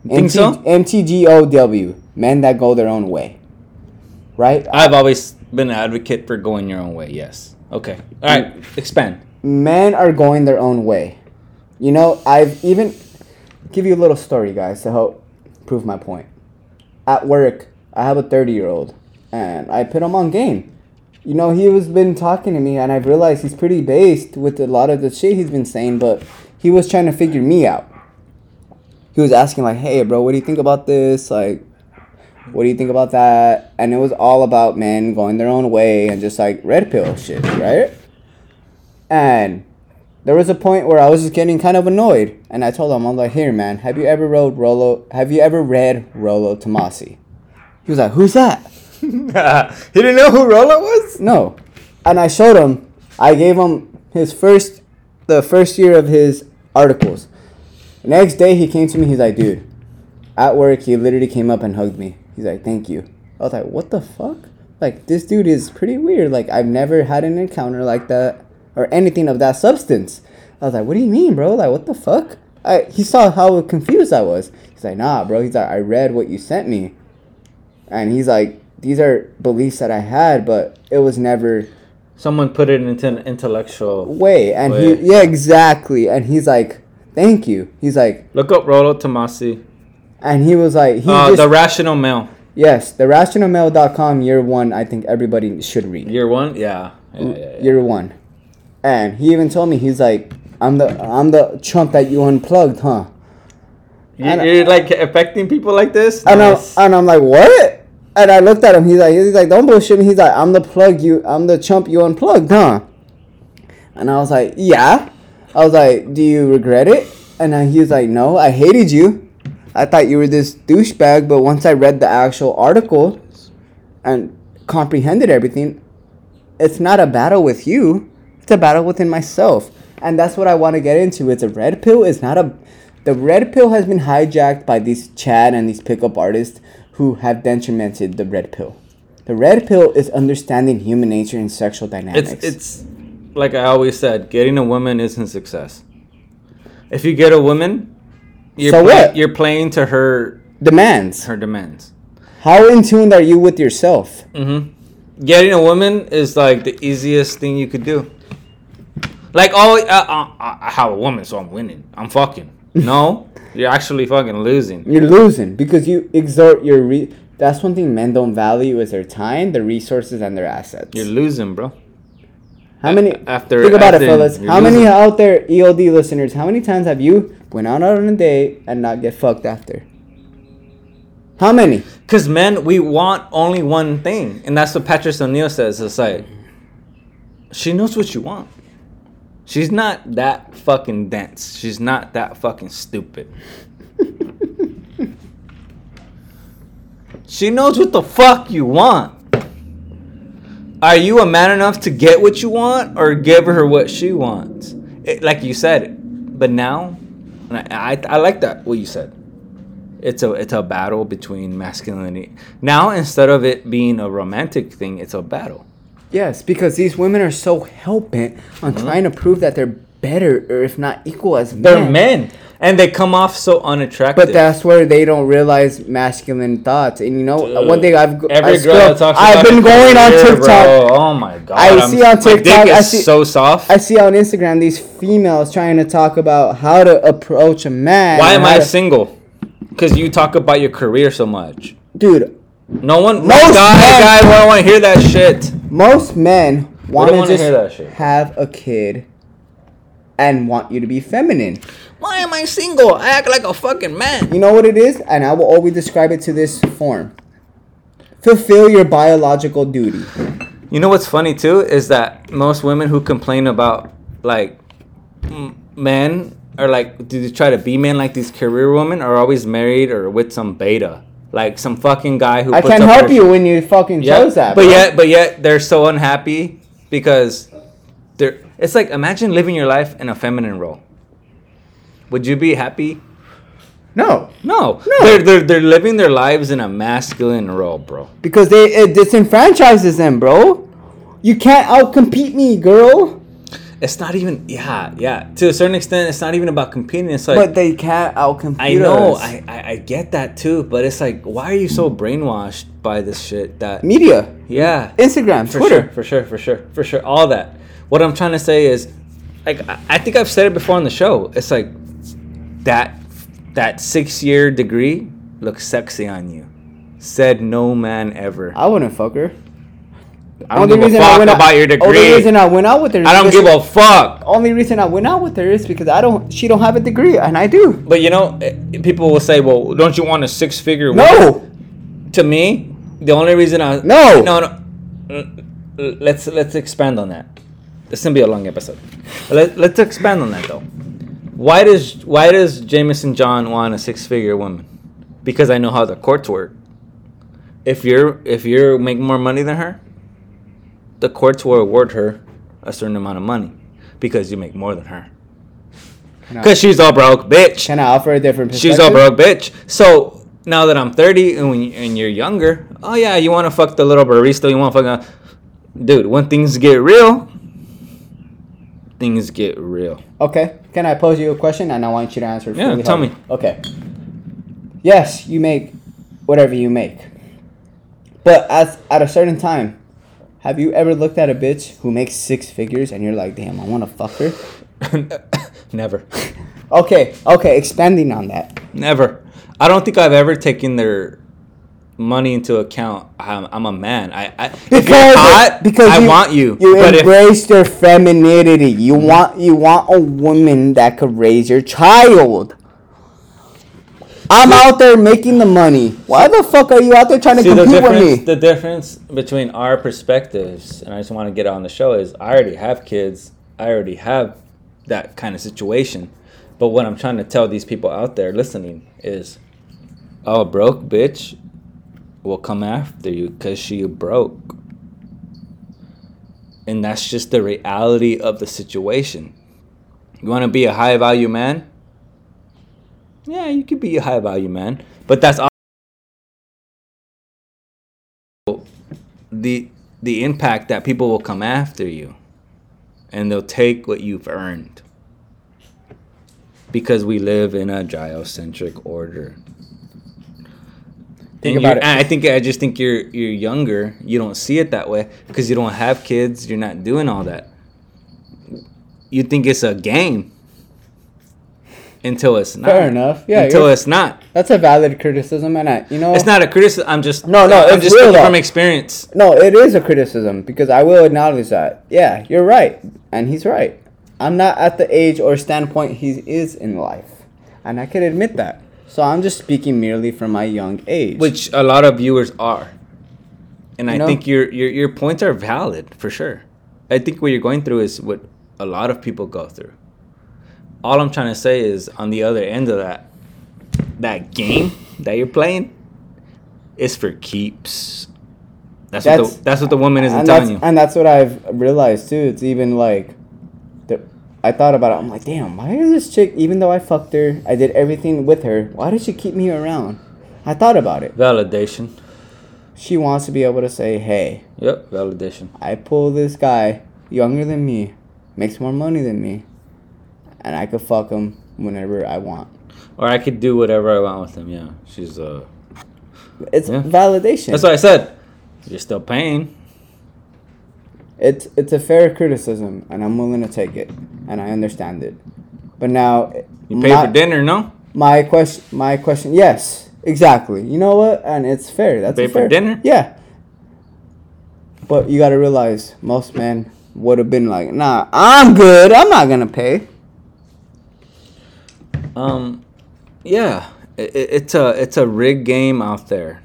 Think so? MGTOW, men that go their own way. Right? I've always been an advocate for going your own way. Yes. Okay. All right. Expand. men are going their own way. You know, I've even give you a little story, guys, to help prove my point. At work, I have a 30 year old, and I put him on game. You know, he was been talking to me, and I've realized he's pretty based with a lot of the shit he's been saying, but he was trying to figure me out. He was asking like, "Hey, bro, what do you think about this? Like, what do you think about that?" And it was all about men going their own way and just like red pill shit, right? And there was a point where I was just getting kind of annoyed, and I told him, "I'm like, here, man, have you ever read Rollo? Have you ever read Rollo Tomassi?" He was like, "Who's that?" [LAUGHS] he didn't know who Rollo was. No, and I showed him. I gave him his first, the first year of his articles. Next day he came to me. He's like, "Dude, at work he literally came up and hugged me. He's like, "Thank you." I was like, "What the fuck?" Like this dude is pretty weird. Like I've never had an encounter like that or anything of that substance. I was like, "What do you mean, bro? Like what the fuck?" I, he saw how confused I was. He's like, "Nah, bro." He's like, "I read what you sent me." And he's like, "These are beliefs that I had, but it was never Someone put it into an intellectual. way." And Way. he, yeah, exactly. And he's like, "Thank you." He's like, Look up Rollo Tomassi. and he was like, he Uh, just, the Rational Male. yes, the rationalmale.com year one. I think everybody should read. Year one. Yeah. Yeah. yeah, yeah. Year one, and he even told me he's like, "I'm the I'm the chump that you unplugged, huh?" You- You're like affecting people like this. And Nice. I'm, and I'm like, what? And I looked at him. He's like, he's like, don't bullshit me. He's like, I'm the plug you, I'm the chump you unplugged, huh? And I was like, yeah. I was like, do you regret it? And he was like, no, I hated you. I thought you were this douchebag, but once I read the actual article and comprehended everything, it's not a battle with you. It's a battle within myself. And that's what I want to get into. It's a red pill. It's not a. The red pill has been hijacked by these Chad and these pickup artists who have detrimented the red pill. The red pill is understanding human nature and sexual dynamics. It's it's like I always said, getting a woman isn't success. If you get a woman, you're So play- what? you're playing to her demands. her demands. How in tune are you with yourself? Mm-hmm. Getting a woman is like the easiest thing you could do. Like, oh, uh, uh, I have a woman, so I'm winning. I'm fucking. No, [LAUGHS] you're actually fucking losing. You're losing because you exert your re. That's one thing men don't value is their time, their resources, and their assets. You're losing, bro. How many? After- think about after it, fellas. How many out there EOD listeners? How many times have you went out on a date and not get fucked after? How many? Because men, we want only one thing, and that's what Patrice O'Neal says. It's like she knows what you want. She's not that fucking dense. She's not that fucking stupid. she knows what the fuck you want. Are you a man enough to get what you want, or give her what she wants? It, like you said, but now, I, I, I like that what you said it's a it's a battle between masculinity. Now instead of it being a romantic thing, it's a battle. Yes, because these women are so hell bent on mm-hmm. trying to prove that they're better or if not equal as men. They're men, and they come off so unattractive. But that's where they don't realize masculine thoughts. And you know, one thing I've every I girl still- that talks I've been going on TikTok. Bro. Oh my god! I I'm- see on my TikTok, I see- so soft. I see on Instagram these females trying to talk about how to approach a man. Why am I to- single? Because you talk about your career so much. dude? No one, Most guy, guy, I don't want to hear that shit. Most men want to just hear that shit. have a kid and want you to be feminine. Why am I single? I act like a fucking man. You know what it is? And I will always describe it to this form. Fulfill your biological duty. You know what's funny too is that most women who complain about like m- men or like do they try to be men like these career women are always married or with some beta like some fucking guy who I puts can't help you when you fucking yeah, chose that. but bro. yet but yet they're so unhappy because they're it's like imagine living your life in a feminine role would you be happy no, no, No. They're, they're they're living their lives in a masculine role bro because they it disenfranchises them, bro. You can't outcompete me, girl. It's not even yeah yeah to a certain extent it's not even about competing it's like but they can't outcompete I know, us. I, I I get that too, but it's like, why are you so brainwashed by this shit? That Media, yeah, Instagram, for Twitter. sure, for sure, for sure, for sure, all that. What I'm trying to say is, like, I, I think I've said it before on the show. It's like that that six year degree looks sexy on you. Said no man ever. I wouldn't fuck her. I don't give a fuck went out- about your Only degree. reason I went out with her. is I don't because- give a fuck. Only reason I went out with her is because I don't. She don't have a degree, and I do. But you know, eh, people will say, "Well, don't you want a six figure?" No, to me, the only reason I No. no no let's let's expand on that. This gonna be a long episode. Let, let's expand on that though. Why does why does Jameson John want a six figure woman? Because I know how the courts work. If you're if you make more money than her, the courts will award her a certain amount of money because you make more than her. Because she's all broke, bitch. Can I offer a different perspective? She's all broke, bitch. So now that I'm 30 and when you, and you're younger, oh yeah, you want to fuck the little barista, you want to fuck, a, dude. When things get real, things get real. Okay. Can I pose you a question and I want you to answer? Yeah, tell me. Okay. Yes, you make whatever you make, but as at a certain time, have you ever looked at a bitch who makes six figures and you're like, damn, I want to fuck her? [LAUGHS] Never, Okay. Okay. Expanding on that. never. I don't think I've ever taken their money into account. I'm, I'm a man. I, I if you're hot, because I you, want you. You but if embrace your femininity. You want you want a woman that could raise your child. I'm out there making the money. Why the fuck are you out there trying to See the compete with difference. me? The difference between our perspectives, and I just want to get on the show, is I already have kids. I already have that kind of situation. But what I'm trying to tell these people out there listening is, oh, broke bitch will come after you because she broke. And that's just the reality of the situation. You want to be a high value man? Yeah, you could be a high value man, but that's the the impact that people will come after you and they'll take what you've earned because we live in a gynocentric order Think And about it. I think I just think you're you're younger. You don't see it that way because you don't have kids. You're not doing all that. You think it's a game until it's not. Fair enough. Yeah, Until it's not. That's a valid criticism, and I, you know, It's not a criticism. I'm just No, no, I'm it's just real, from experience. No, it is a criticism because I will acknowledge that. Yeah, you're right, and he's right. I'm not at the age or standpoint he is in life, and I can admit that. So I'm just speaking merely from my young age. which a lot of viewers are and i know? think your, your your points are valid for sure i think what you're going through is what a lot of people go through all i'm trying to say is on the other end of that that game that you're playing is for keeps that's, what the, that's what the woman isn't telling that's, you and that's what I've realized too. It's even like, the, I thought about it. I'm like, damn, why is this chick? Even though I fucked her, I did everything with her. Why does she keep me around? I thought about it. validation She wants to be able to say, "Hey, Yep, validation. I pull this guy younger than me, makes more money than me, and I could fuck him whenever I want." Or I could do whatever I want with him. Yeah, she's uh. It's Yeah. validation. That's what I said. You're still paying. It's it's a fair criticism, and I'm willing to take it, and I understand it. But now, You pay my, for dinner, no? My question, my question, yes, exactly. You know what? And it's fair. That's Pay a for fair, dinner? Yeah. But you got to realize, most men would have been like, "Nah, I'm good. I'm not gonna pay." Um, yeah, it, it's a it's a rigged game out there,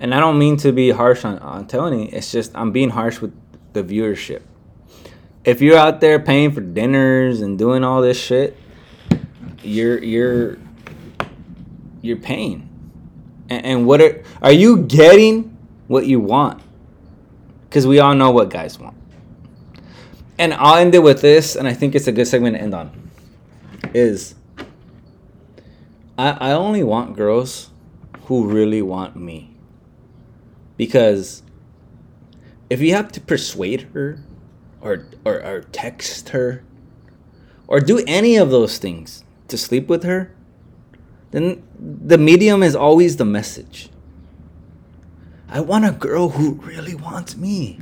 and I don't mean to be harsh on on Tony. It's just I'm being harsh with the viewership. If you're out there paying for dinners and doing all this shit, you're you're you're paying, and, and what are are you getting what you want? Because we all know what guys want. And I'll end it with this, and I think it's a good segment to end on. Is I, I only want girls who really want me. Because if you have to persuade her or, or, or text her or do any of those things to sleep with her, then the medium is always the message. I want a girl who really wants me.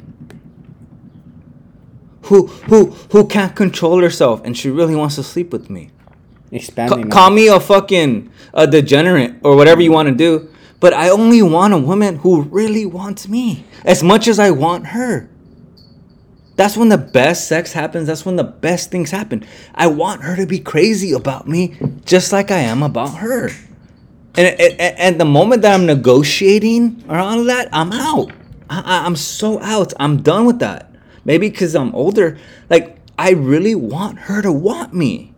Who who who can't control herself and she really wants to sleep with me. Expanding. Ca- call me a fucking a degenerate or whatever you want to do, but I only want a woman who really wants me as much as I want her. That's when the best sex happens. That's when the best things happen. I want her to be crazy about me just like I am about her. And, and, and the moment that I'm negotiating or all of that, I'm out. I- I'm so out. I'm done with that. Maybe because I'm older. Like, I really want her to want me.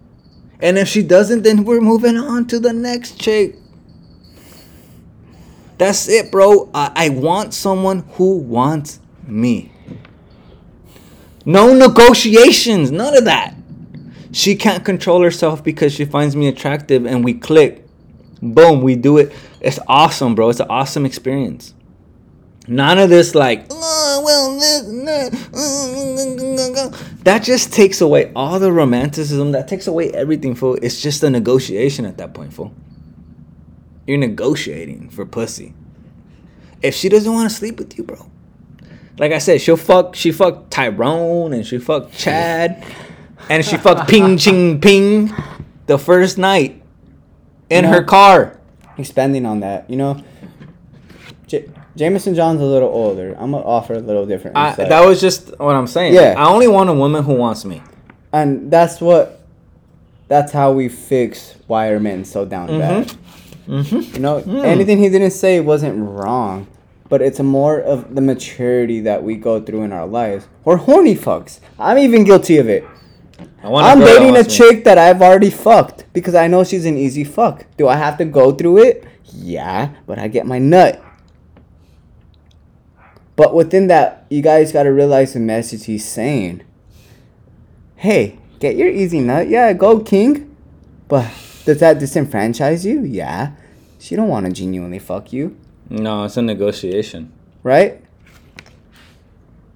And if she doesn't, then we're moving on to the next chick. That's it, bro. I, I want someone who wants me. No negotiations, none of that. She can't control herself because she finds me attractive and we click. Boom, we do it. It's awesome, bro. It's an awesome experience. None of this like, well, this, and that, that just takes away all the romanticism. That takes away everything, fool. It's just a negotiation at that point, fool. You're negotiating for pussy. If she doesn't want to sleep with you, bro, like I said, she'll fuck. She fucked Tyrone and she fucked Chad, and she fucked Ping [LAUGHS] Ching Ping, the first night in You her know- car. expanding on that, you know, Jameson John's a little older. I'm gonna offer a little different. I, that was just what I'm saying. Yeah. I only want a woman who wants me. and that's what, that's how we fix why are men so down bad. Mm-hmm. You know, anything he didn't say wasn't wrong, but it's a more of the maturity that we go through in our lives. Or horny fucks. I'm even guilty of it. I want I'm girl dating a wants me. chick that I've already fucked because I know she's an easy fuck. Do I have to go through it? Yeah, but I get my nut. But within that, you guys got to realize the message he's saying. Hey, get your easy nut. Yeah, go king. But does that disenfranchise you? Yeah. She don't want to genuinely fuck you, No, it's a negotiation. right?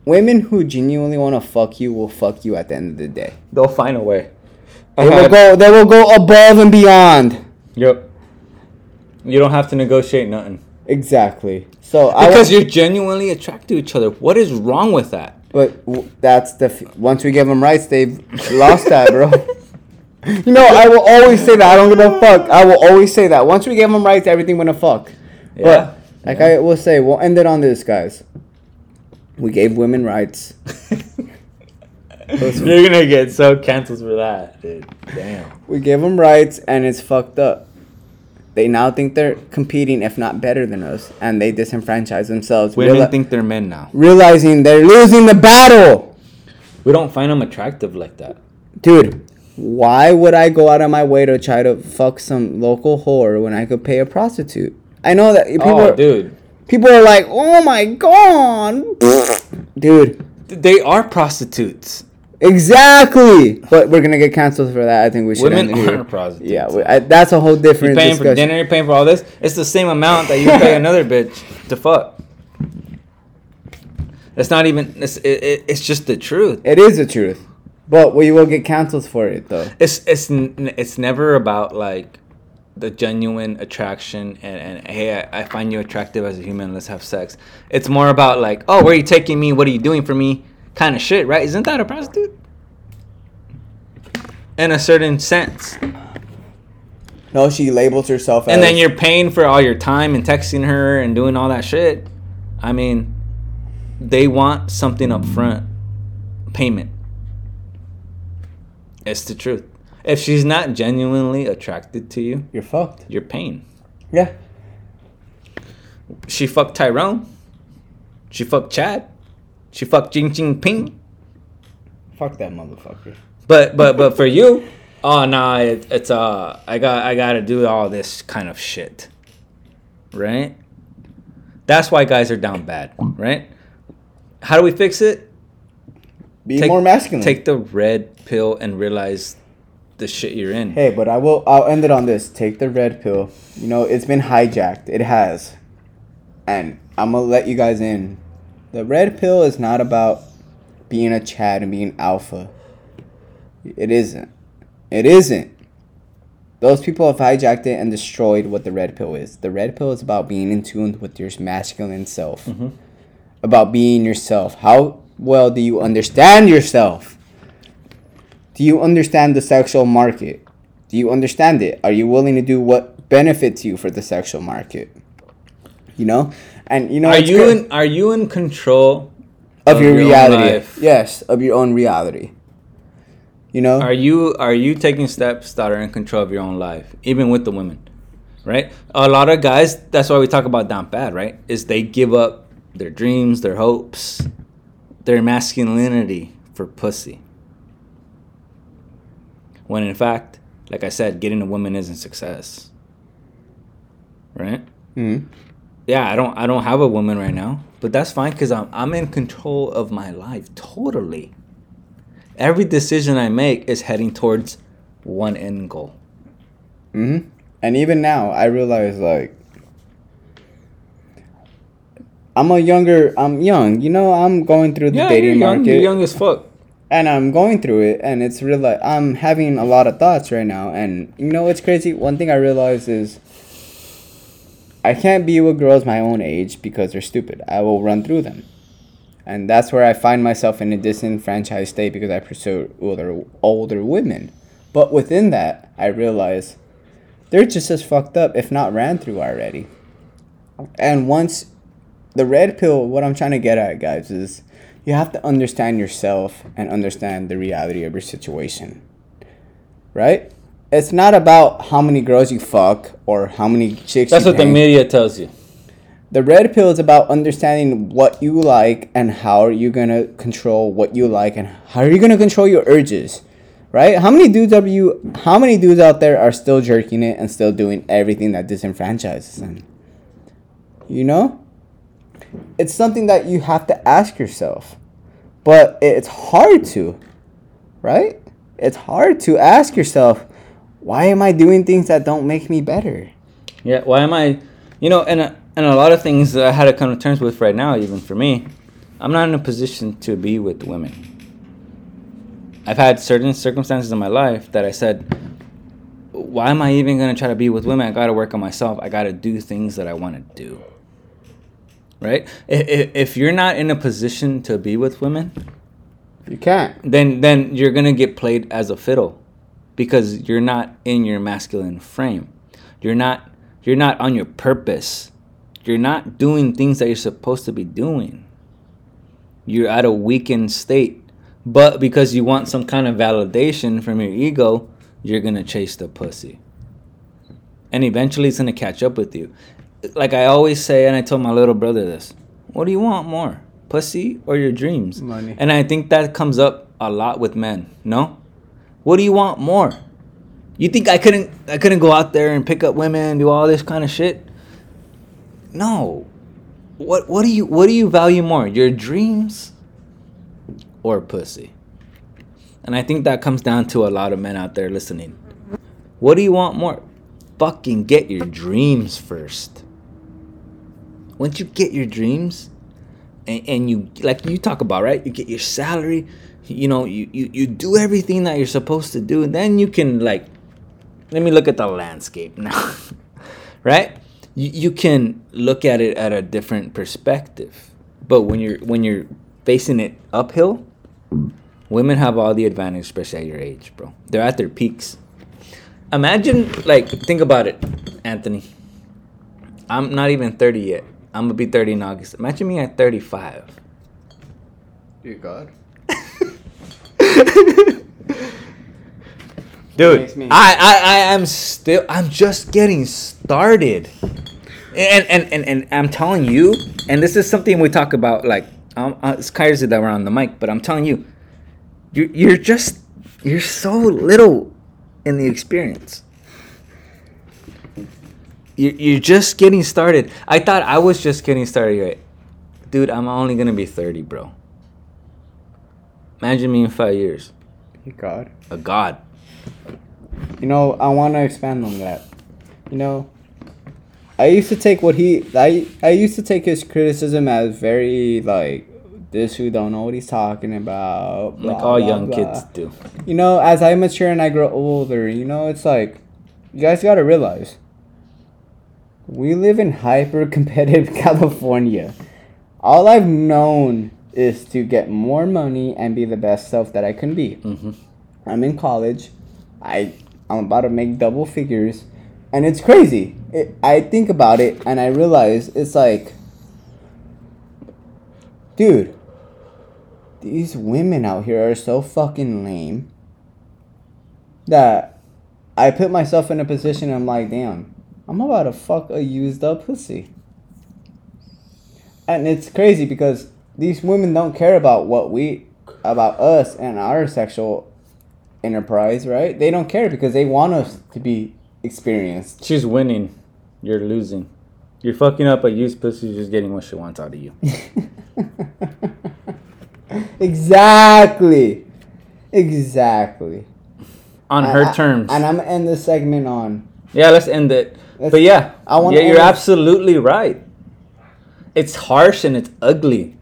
Women who genuinely want to fuck you will fuck you at the end of the day. They'll find a way. They will go. They will go above and beyond. Yep. You don't have to negotiate nothing Exactly. So because you're genuinely attracted to each other. What is wrong with that? but w- that's the f- once we give them rights, they've lost that, bro. [LAUGHS] You know, I will always say that. I don't give a fuck. I will always say that. Once we give them rights, everything gonna fuck. Yeah. But like I will say, we'll end it on this, guys. We gave women rights. [LAUGHS] You're gonna get so canceled for that, dude. Damn. We gave them rights, and it's fucked up. They now think they're competing, if not better than us, and they disenfranchise themselves. Women reali- think they're men now. realizing they're losing the battle. We don't find them attractive like that. Dude, why would I go out of my way to try to fuck some local whore when I could pay a prostitute? I know that oh, people oh, are, dude. people are like, "Oh my god." [LAUGHS] Dude, They are prostitutes. Exactly. But we're to get canceled for that. I think we should Women end here. aren't prostitutes. Yeah, we, I, that's a whole different. You're paying for dinner, you're paying for all this. It's the same amount that you pay [LAUGHS] another bitch to fuck. That's not even. It's it, it, it's just the truth. It is the truth. But we will get canceled for it though. It's it's n- it's never about like the genuine attraction and, and hey I, I find you attractive as a human let's have sex it's more about like oh where are you taking me what are you doing for me kind of shit right? Isn't that a prostitute? In a certain sense. No, she labels herself as and then you're paying for all your time and texting her and doing all that shit. I mean they want something up front payment. It's the truth. If she's not genuinely attracted to you you're fucked. you're paying. Yeah. she fucked tyrone. She fucked chad she fucked jing jing ping Fuck that motherfucker. but but but for you [LAUGHS] oh nah it, it's uh i got i gotta do all this kind of shit right that's why guys are down bad right how do we fix it Be more masculine. take the red pill and realize the shit you're in Hey, but I will. I'll end it on this. Take the red pill. You know, it's been hijacked. It has, and I'm gonna let you guys in. The red pill is not about being a Chad and being alpha. It isn't. It isn't. Those people have hijacked it and destroyed what the red pill is. The red pill is about being in tune with your masculine self. Mm-hmm. About being yourself. How well do you understand yourself? Do you understand the sexual market? Do you understand it? Are you willing to do what benefits you for the sexual market? You know? And you know are you good in are you in control of, your, own reality. Yes, of your own reality. You know? Are you are you taking steps that are in control of your own life, even with the women, right? A lot of guys. That's why we talk about down bad, right? Is they give up their dreams, their hopes, their masculinity for pussy. When in fact, like I said, getting a woman isn't success, right? Mhm. Yeah, I don't I don't have a woman right now, but that's fine because I'm I'm in control of my life totally every decision I make is heading towards one end goal. hmm And even now, I realize like I'm a younger. I'm young. You know, I'm going through the Yeah, dating you're young, market, you're young as fuck. and I'm going through it, and it's real. I'm having a lot of thoughts right now, and you know what's crazy? One thing I realize is I can't be with girls my own age because they're stupid. I will run through them. And that's where I find myself in a disenfranchised state because I pursue older older women. But within that, I realize they're just as fucked up, if not ran through already. And once the red pill, what I'm trying to get at, guys, is you have to understand yourself and understand the reality of your situation. Right? It's not about how many girls you fuck or how many chicks That's what the media tells you. The red pill is about understanding what you like and how are you gonna control what you like and how are you gonna control your urges, right? How many dudes are you? How many dudes out there are still jerking it and still doing everything that disenfranchises them? You know, it's something that you have to ask yourself, but it's hard to, right? It's hard to ask yourself, why am I doing things that don't make me better? Yeah, why am I, you know, and a, and a lot of things that I had to come to terms with right now, even for me, I'm not in a position to be with women. I've had certain circumstances in my life that I said, why am I even gonna try to be with women? I gotta work on myself. I gotta do things that I want to do. Right? If, if you're not in a position to be with women, You can't. then then you're gonna get played as a fiddle because you're not in your masculine frame. You're not you're not on your purpose. You're not doing things that you're supposed to be doing. You're at a weakened state. But because you want some kind of validation from your ego you're gonna chase the pussy. And eventually it's gonna catch up with you. Like i always say and i told my little brother this what do you want more pussy or your dreams? Money. and i think that comes up a lot with men no what do you want more? You think i couldn't i couldn't go out there and pick up women and do all this kind of shit? No. What what do you what do you value more your dreams or pussy? And i think that comes down to a lot of men out there listening. What do you want more? Fucking get your dreams first. Once you get your dreams and, and you like you talk about right, you get your salary, you know, you, you you do everything that you're supposed to do, then you can like, let me look at the landscape now, [LAUGHS] right? You you can look at it at a different perspective, but when you're when you're facing it uphill, women have all the advantage, especially at your age, bro. They're at their peaks. Imagine, like, think about it, Anthony. I'm not even 30 yet. I'm gonna be 30 in August. Imagine me at 35. Dear God. [LAUGHS] Dude, I, I, I am still, I'm just getting started. And, and, and, and I'm telling you, and this is something we talk about, like, um, uh, it's crazy that we're on the mic, but I'm telling you, you you're just, you're so little in the experience. You're, you're just getting started. I thought I was just getting started. Right? Dude, I'm only gonna be 30, bro. Imagine me in five years. God. A god. You know, I want to expand on that. You know, I used to take what he I I used to take his criticism as very like this who don't know what he's talking about. Like all blah, young blah. kids do. You know, as I mature and I grow older, you know, it's like you guys got to realize we live in hyper competitive [LAUGHS] California. All I've known is to get more money and be the best self that I can be. Mm-hmm. I'm in college. I I'm about to make double figures, and it's crazy. It, I think about it and I realize it's like, dude, these women out here are so fucking lame that I put myself in a position. I'm like, damn, I'm about to fuck a used up pussy. And it's crazy because these women don't care about what we, about us and our sexual enterprise, right? They don't care because they want us to be experienced. She's winning. You're losing. You're fucking up a used pussy. Just getting what she wants out of you. [LAUGHS] exactly. Exactly. On her I- terms. And I'm gonna end this segment on. yeah, let's end it. Let's- but yeah, I wanna yeah, you're absolutely right. It's harsh and it's ugly.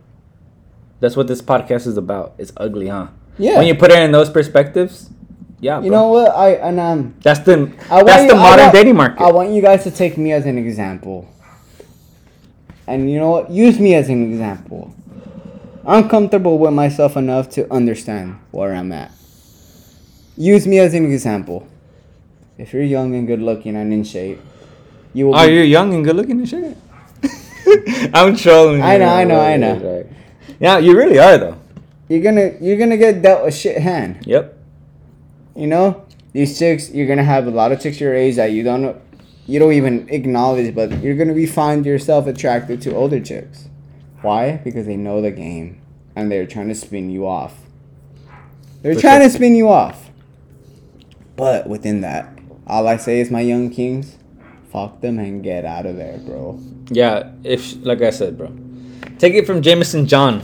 That's what this podcast is about. It's ugly, huh? Yeah. When you put it in those perspectives, yeah. You bro. know what? I and um. that's the I that's you- the modern want- dating market. I want you guys to take me as an example. And you know what? Use me as an example. I'm comfortable with myself enough to understand where I'm at. Use me as an example. If you're young and good looking and in shape, you will. Are be- you young and good looking and in shape. [LAUGHS] I'm trolling. you, I know, I know, I know. Yeah, you really are though. You're gonna you're gonna get dealt a shit hand. Yep. You know, these chicks, you're gonna have a lot of chicks your age that you don't you don't even acknowledge, but you're gonna be find yourself attracted to older chicks. Why? Because they know the game, and they're trying to spin you off. They're For trying sure. to spin you off. But within that, all I say is, my young kings, fuck them and get out of there, bro. Yeah, if like I said, bro, take it from Jameson John.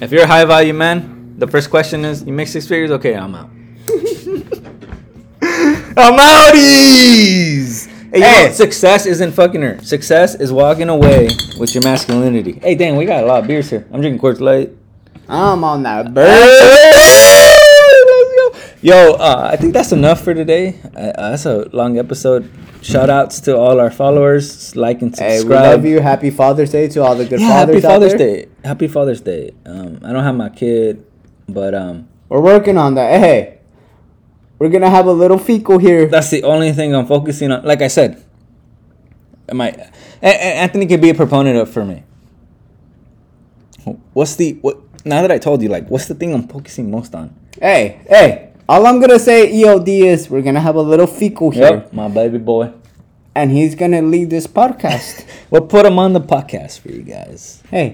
If you're a high value man, the first question is, you make six figures? Okay, I'm out. [LAUGHS] I'm outies. Hey, you know success isn't fucking her. Success is walking away with your masculinity. Hey, dang, we got a lot of beers here. I'm drinking Coors Light. I'm on that bird. Yo, uh, I think that's enough for today. Uh, uh, that's a long episode. Shout outs to all our followers. Like and subscribe. Hey, we love you. Happy Father's Day to all the good Yeah, fathers happy Father's. Day. Happy Father's Day. Um, I don't have my kid, but um, We're working on that. Hey, we're gonna have a little fecal here. that's the only thing I'm focusing on. Like I said, my Anthony could be a proponent of for me. What's the what? Now that I told you, like, what's the thing I'm focusing most on? Hey, hey. All I'm gonna say, EOD, is we're gonna have a little fecal here, Yep, my baby boy. and he's gonna lead this podcast. [LAUGHS] We'll put him on the podcast for you guys. hey,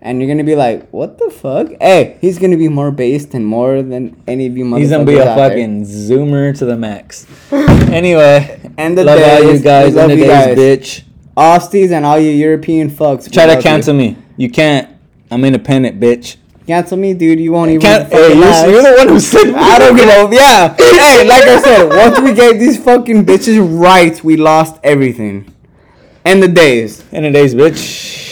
and you're gonna be like, what the fuck? Hey, he's gonna be more based and more than any of you motherfuckers He's gonna be a out there. fucking zoomer to the max. [LAUGHS] anyway, And the love all you guys. and the you days, guys. bitch. Austies and all you European fucks. Try to cancel you. me. You can't. I'm independent, bitch. Cancel me, dude. You won't even. Can't, hey, you're, you're the one who said I don't give a yeah. hey, like I said, once we gave these fucking bitches rights, we lost everything. And the days. In the days, bitch.